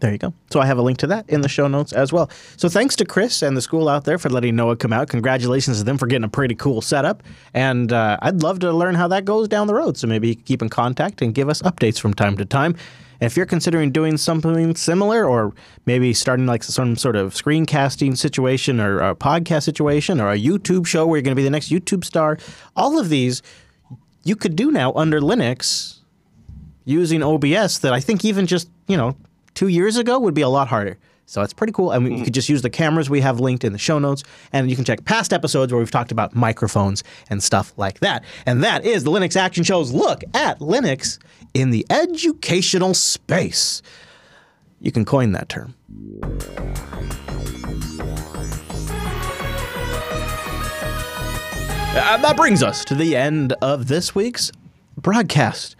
there you go. So I have a link to that in the show notes as well. So thanks to Chris and the school out there for letting Noah come out. Congratulations to them for getting a pretty cool setup. And uh, I'd love to learn how that goes down the road. So maybe you can keep in contact and give us updates from time to time. And if you're considering doing something similar, or maybe starting like some sort of screencasting situation, or a podcast situation, or a YouTube show where you're going to be the next YouTube star, all of these you could do now under Linux using OBS that I think even just, you know, two years ago would be a lot harder. So it's pretty cool. And mean, hmm. you could just use the cameras we have linked in the show notes, and you can check past episodes where we've talked about microphones and stuff like that. And that is the Linux Action Show's look at Linux in the educational space. You can coin that term. Uh, that brings us to the end of this week's broadcast.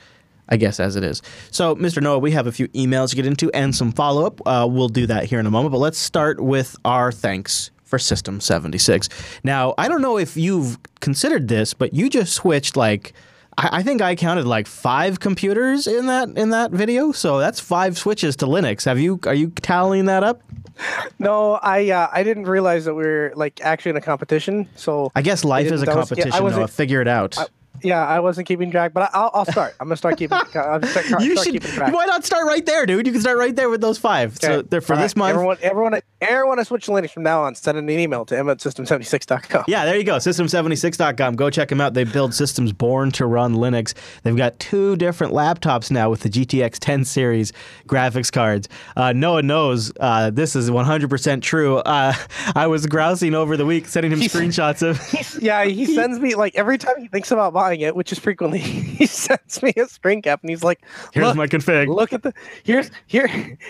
I guess as it is. So, Mr. Noah, we have a few emails to get into and some follow up. Uh, we'll do that here in a moment, but let's start with our thanks for System 76. Now, I don't know if you've considered this, but you just switched like I, I think I counted like five computers in that in that video. So that's five switches to Linux. Have you are you tallying that up? [LAUGHS] No, I uh, I didn't realize that we are like actually in a competition. So I guess life is a was- yeah, I competition, wasn't- Figure it out. Yeah, I wasn't keeping track, but I'll, I'll start. I'm gonna start keeping. [LAUGHS] I'll start, start you should. keeping track. Why not start right there, dude? You can start right there with those five. So they're for All this right. month. Everyone, everyone, everyone has switched to Linux from now on. Send an email to emma at system76.com. Yeah, there you go. System76.com. Go check them out. They build systems born to run Linux. They've got two different laptops now with the GTX 10 series graphics cards. Uh, Noah knows uh, this is 100% true. Uh, [LAUGHS] I was grousing over the week, sending him screenshots of. Yeah, he [LAUGHS] sends me like every time he thinks about buying it, which is frequently, [LAUGHS] he sends me a screen cap and he's like, Here's my config. Look at the here's here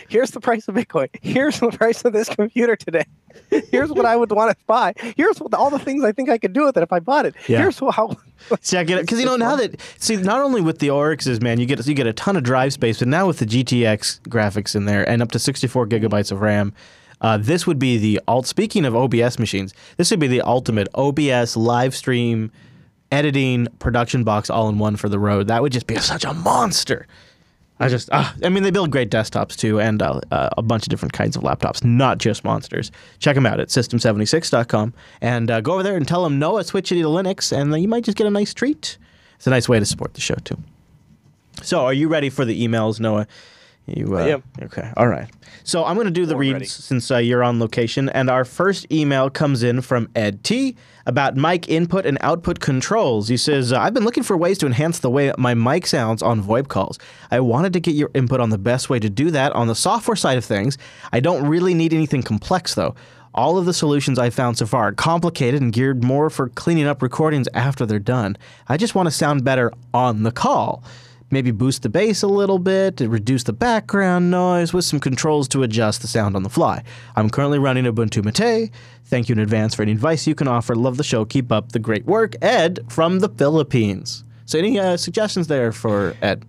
here's the price of Bitcoin. Here's the price of this computer today. Here's what I would want to buy. Here's what, all the things I think I could do with it if I bought it. Yeah. Here's how. [LAUGHS] Check it because you know now that see not only with the Oryxes, man, you get you get a ton of drive space, but now with the GTX graphics in there and up to 64 gigabytes of RAM, uh, this would be the alt. Speaking of OBS machines, this would be the ultimate OBS live stream editing production box all in one for the road. That would just be such a monster. I just, ah, I mean, they build great desktops too, and uh, uh, a bunch of different kinds of laptops, not just monsters. Check them out at system76.com and uh, go over there and tell them Noah switch you to Linux, and you might just get a nice treat. It's a nice way to support the show too. So, are you ready for the emails, Noah? You, uh. Okay, all right. So I'm going to do the More reads since uh, you're on location, and our first email comes in from Ed T about mic input and output controls. He says, uh, "I've been looking for ways to enhance the way my mic sounds on VoIP calls. I wanted to get your input on the best way to do that on the software side of things. I don't really need anything complex though." All of the solutions I've found so far are complicated and geared more for cleaning up recordings after they're done. I just want to sound better on the call maybe boost the bass a little bit, reduce the background noise with some controls to adjust the sound on the fly. I'm currently running Ubuntu Mate. Thank you in advance for any advice you can offer. Love the show. Keep up the great work. Ed from the Philippines. So, any uh, suggestions there for Ed?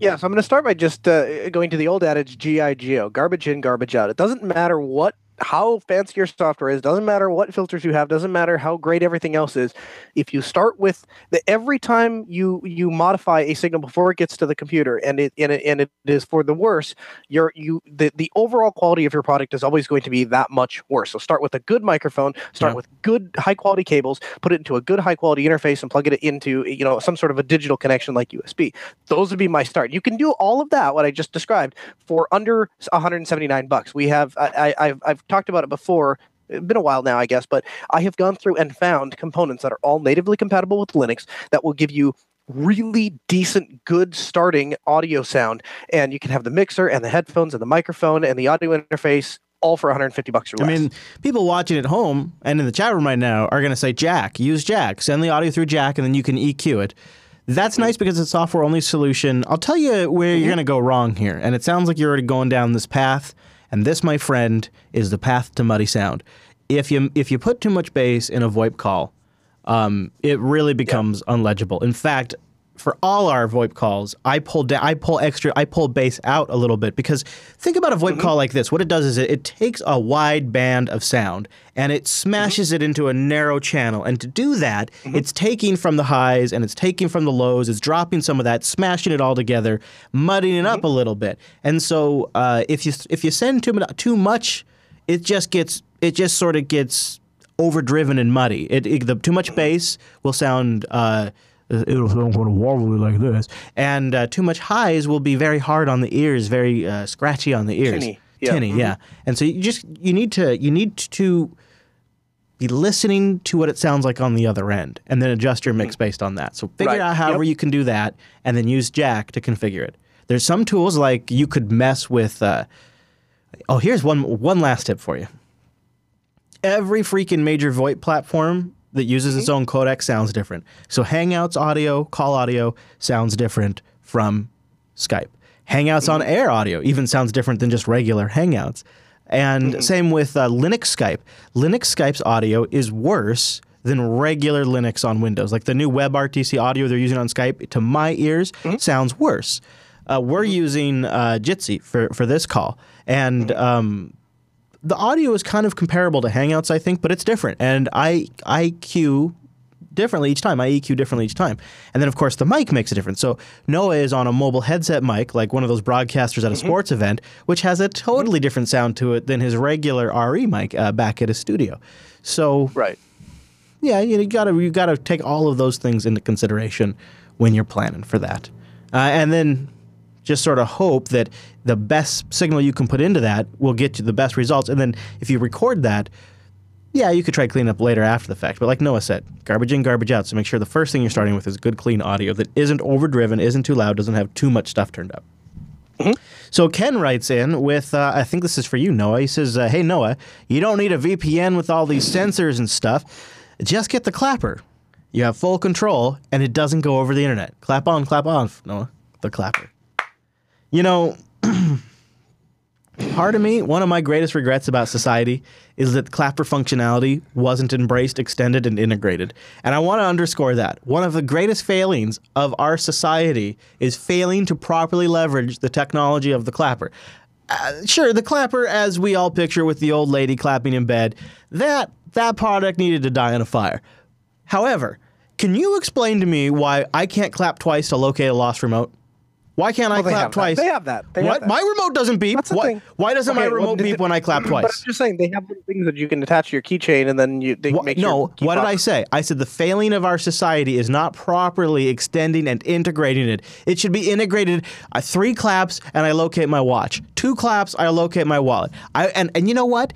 Yeah, so I'm going to start by just uh, going to the old adage GIGO, garbage in, garbage out. It doesn't matter what how fancy your software is, doesn't matter what filters you have, doesn't matter how great everything else is. If you start with the every time you you modify a signal before it gets to the computer and it and it, and it is for the worse, your you the, the overall quality of your product is always going to be that much worse. So start with a good microphone, start Yeah. with good high quality cables, put it into a good high quality interface and plug it into you know some sort of a digital connection like USB. Those would be my start. You can do all of that what I just described for under 179 bucks. We have I, I I've I've talked about it before. It's been a while now, I guess, but I have gone through and found components that are all natively compatible with Linux that will give you really decent, good starting audio sound. And you can have the mixer and the headphones and the microphone and the audio interface all for 150 bucks or I mean, people watching at home and in the chat room right now are going to say, Jack, use Jack. Send the audio through Jack, and then you can EQ it. That's nice because it's a software only solution. I'll tell you where mm-hmm. you're going to go wrong here. And it sounds like you're already going down this path. And this, my friend, is the path to muddy sound. If you if you put too much bass in a VoIP call, um, it really becomes unlegible. In fact, for all our VoIP calls, I pull down, I pull extra, I pull bass out a little bit because think about a VoIP mm-hmm. call like this. What it does is it, it takes a wide band of sound and it smashes mm-hmm. it into a narrow channel. And to do that, mm-hmm. it's taking from the highs and it's taking from the lows. It's dropping some of that, smashing it all together, muddying it up a little bit. And so uh, if you if you send too too much, it just gets it just sort of gets overdriven and muddy. It, it- the too much bass will sound. Uh, It'll sound kind of wobbly like this, and uh, too much highs will be very hard on the ears, very uh, scratchy on the ears, Tinny, yeah. tinny, yeah. And so you just you need to you need to be listening to what it sounds like on the other end, and then adjust your mix based on that. So figure Right, out however yep. you can do that, and then use Jack to configure it. There's some tools like you could mess with. Uh, oh, here's one one last tip for you every freaking major VoIP platform that uses its own codec sounds different. So Hangouts audio, call audio sounds different from Skype. Hangouts on air audio even sounds different than just regular Hangouts. And same with uh, Linux Skype. Linux Skype's audio is worse than regular Linux on Windows. Like the new WebRTC audio they're using on Skype, to my ears, sounds worse. Uh, we're using uh, Jitsi for, for this call. And um, the audio is kind of comparable to Hangouts, I think, but it's different. And I I cue differently each time. I EQ differently each time. And then, of course, the mic makes a difference. So Noah is on a mobile headset mic, like one of those broadcasters at a sports event, which has a totally different sound to it than his regular RE mic uh, back at his studio. So right. yeah, you gotta you gotta take all of those things into consideration when you're planning for that, uh, and then just sort of hope that the best signal you can put into that will get you the best results. And then if you record that, yeah, you could try clean up later after the fact. But like Noah said, garbage in, garbage out. So make sure the first thing you're starting with is good, clean audio that isn't overdriven, isn't too loud, doesn't have too much stuff turned up. So Ken writes in with, uh, I think this is for you, Noah. He says, uh, "Hey Noah, you don't need a VPN with all these sensors and stuff. Just get the clapper. You have full control, and it doesn't go over the internet. Clap on, clap off, Noah. The clapper. You know, [CLEARS THROAT] part of me, one of my greatest regrets about society is that clapper functionality wasn't embraced, extended, and integrated. And I want to underscore that. One of the greatest failings of our society is failing to properly leverage the technology of the clapper. Uh, sure, the clapper, as we all picture with the old lady clapping in bed, that that product needed to die in a fire. However, can you explain to me why I can't clap twice to locate a lost remote? Why can't I Well, they clap have that. twice? They have that. They have what? that. My remote doesn't beep. That's the Why, thing. why doesn't my Okay, well, remote did beep when I clap twice? [LAUGHS] But I'm just saying they have little things that you can attach to your keychain, and then you they Wha- make no, what did. I say? I said the failing of our society is not properly extending and integrating it. It should be integrated. Uh, three claps and I locate my watch. Two claps, I locate my wallet. I and and you know what?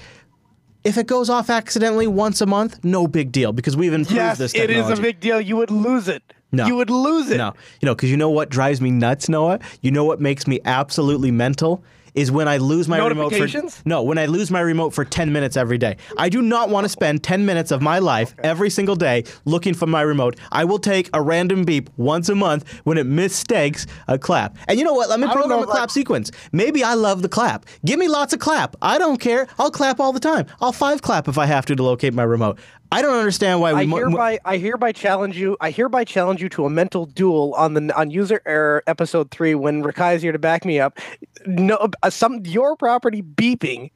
If it goes off accidentally once a month, no big deal because we've improved Yes, this it technology. is a big deal. You would lose it. No. You would lose it. No, you know, because you know what drives me nuts, Noah. You know what makes me absolutely mental is when I lose my remote for no, when I lose my remote for ten minutes every day. I do not want to spend ten minutes of my life every single day looking for my remote. I will take a random beep once a month when it mistakes a clap. And you know what? Let me program a clap sequence. Maybe I love the clap. Give me lots of clap. I don't care. I'll clap all the time. I'll five clap if I have to to locate my remote. I don't understand why we. I mo- hereby, I hereby challenge you. I hereby challenge you to a mental duel on the on User Error episode three when Rikai is here to back me up. No, uh, some your property beeping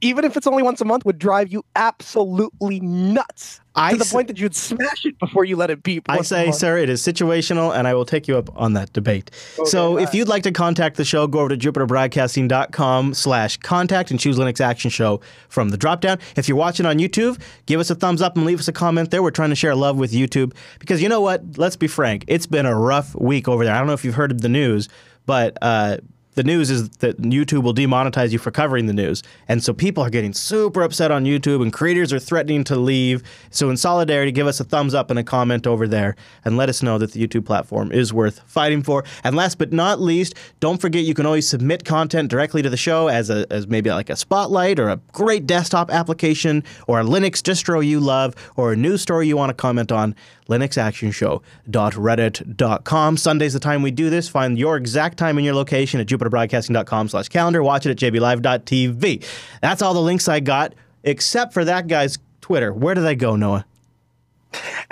even if it's only once a month, would drive you absolutely nuts I to the s- point that you'd smash it before you let it beep. I say, sir, it is situational, and I will take you up on that debate. so if you'd like to contact the show, go over to jupiterbroadcasting.com slash contact and choose Linux Action Show from the drop-down. If you're watching on YouTube, give us a thumbs up and leave us a comment there. We're trying to share love with YouTube because you know what? Let's be frank. It's been a rough week over there. I don't know if you've heard of the news, but... Uh, the news is that YouTube will demonetize you for covering the news. And so people are getting super upset on YouTube and creators are threatening to leave. So in solidarity, give us a thumbs up and a comment over there and let us know that the YouTube platform is worth fighting for. And last but not least, don't forget you can always submit content directly to the show as a as maybe like a spotlight or a great desktop application or a Linux distro you love or a news story you want to comment on. linuxactionshow.reddit.com. Sunday's the time we do this. Find your exact time and your location at jupiterbroadcasting.com slash calendar. Watch it at jblive.tv. That's all the links I got, except for that guy's Twitter. Where do they go, Noah?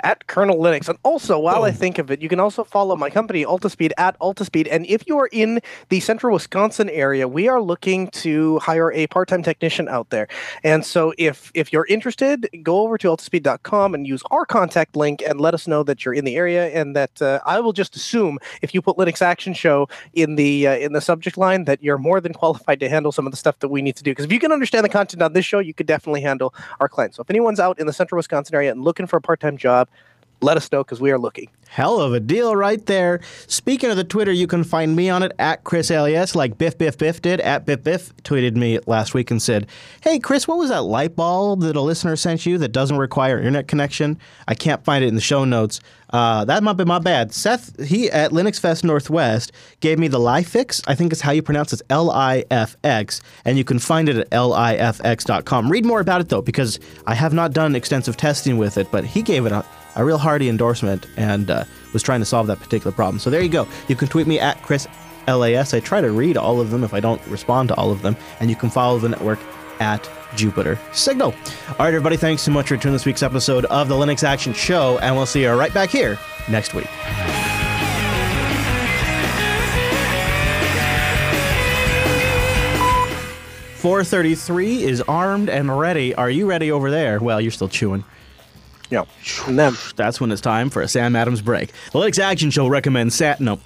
At Kernel Linux. And also, while I think of it, you can also follow my company, Altispeed, at Altispeed. And if you are in the central Wisconsin area, we are looking to hire a part-time technician out there. And so if if you're interested, go over to altispeed.com and use our contact link and let us know that you're in the area and that uh, I will just assume if you put Linux Action Show in the uh, in the subject line that you're more than qualified to handle some of the stuff that we need to do. Because if you can understand the content on this show, you could definitely handle our clients. So if anyone's out in the central Wisconsin area and looking for a part-time job, let us know because we are looking. Hell of a deal right there. Speaking of the Twitter, you can find me on it at Chris LAS, like Biff Biff Biff did. At Biff Biff tweeted me last week and said, Hey, Chris, what was that light bulb that a listener sent you that doesn't require internet connection? I can't find it in the show notes. Uh, that might be my bad. Seth, he at LinuxFest Northwest gave me the LiFix. I think is how you pronounce it. L I F X. And you can find it at lifx.com. Read more about it, though, because I have not done extensive testing with it, but he gave it a a real hearty endorsement and uh, was trying to solve that particular problem. So there you go. You can tweet me at Chris LAS. I try to read all of them if I don't respond to all of them, and you can follow the network at Jupiter Signal. All right, everybody, thanks so much for tuning this week's episode of the Linux Action Show, and we'll see you right back here next week. Four thirty-three is armed and ready. Are you ready over there? Well, you're still chewing. Yeah. And then That's when it's time for a Sam Adams break. The Linux Action Show recommends Sat. No.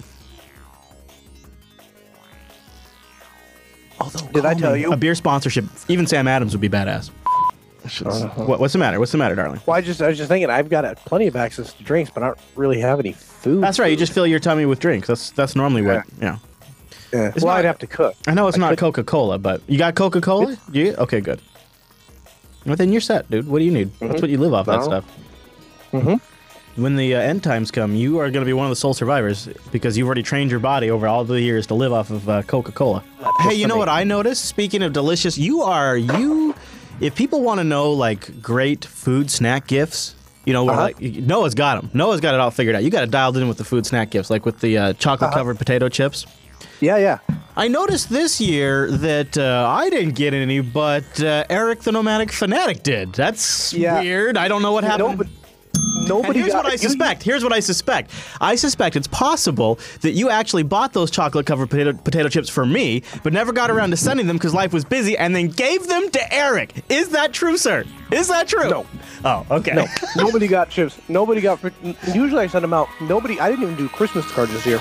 Although, Did I tell you? a beer sponsorship? Even Sam Adams would be badass. What, what's the matter? What's the matter, darling? Well, I just I was just thinking I've got uh, plenty of access to drinks, but I don't really have any food. That's right. You just fill your tummy with drinks. That's that's normally what. Yeah. Yeah. It's well, not- I'd have to cook. I know it's I not Coca Cola, but you got Coca Cola? You okay? Good. Well, then you're set, dude. What do you need? That's what you live off that stuff. Mm-hmm. When the uh, end times come, you are going to be one of the sole survivors because you've already trained your body over all the years to live off of uh, Coca Cola. Hey, you know what I noticed? Speaking of delicious, you are you. If people want to know like great food snack gifts, you know, where, Uh-huh. like Noah's got them. Noah's got it all figured out. You got it dialed in with the food snack gifts, like with the uh, chocolate covered potato chips. Yeah, yeah. I noticed this year that uh, I didn't get any, but uh, Eric the Nomadic Fanatic did. That's Yeah. weird. I don't know what happened. Nobody, and nobody here's what I suspect. Here's what I suspect. I suspect it's possible that you actually bought those chocolate covered potato, potato chips for me, but never got around to sending them because life was busy, and then gave them to Eric. Is that true, sir? Is that true? No. Oh, okay. No, [LAUGHS] nobody got chips. Nobody got. Usually I send them out. Nobody. I didn't even do Christmas cards this year.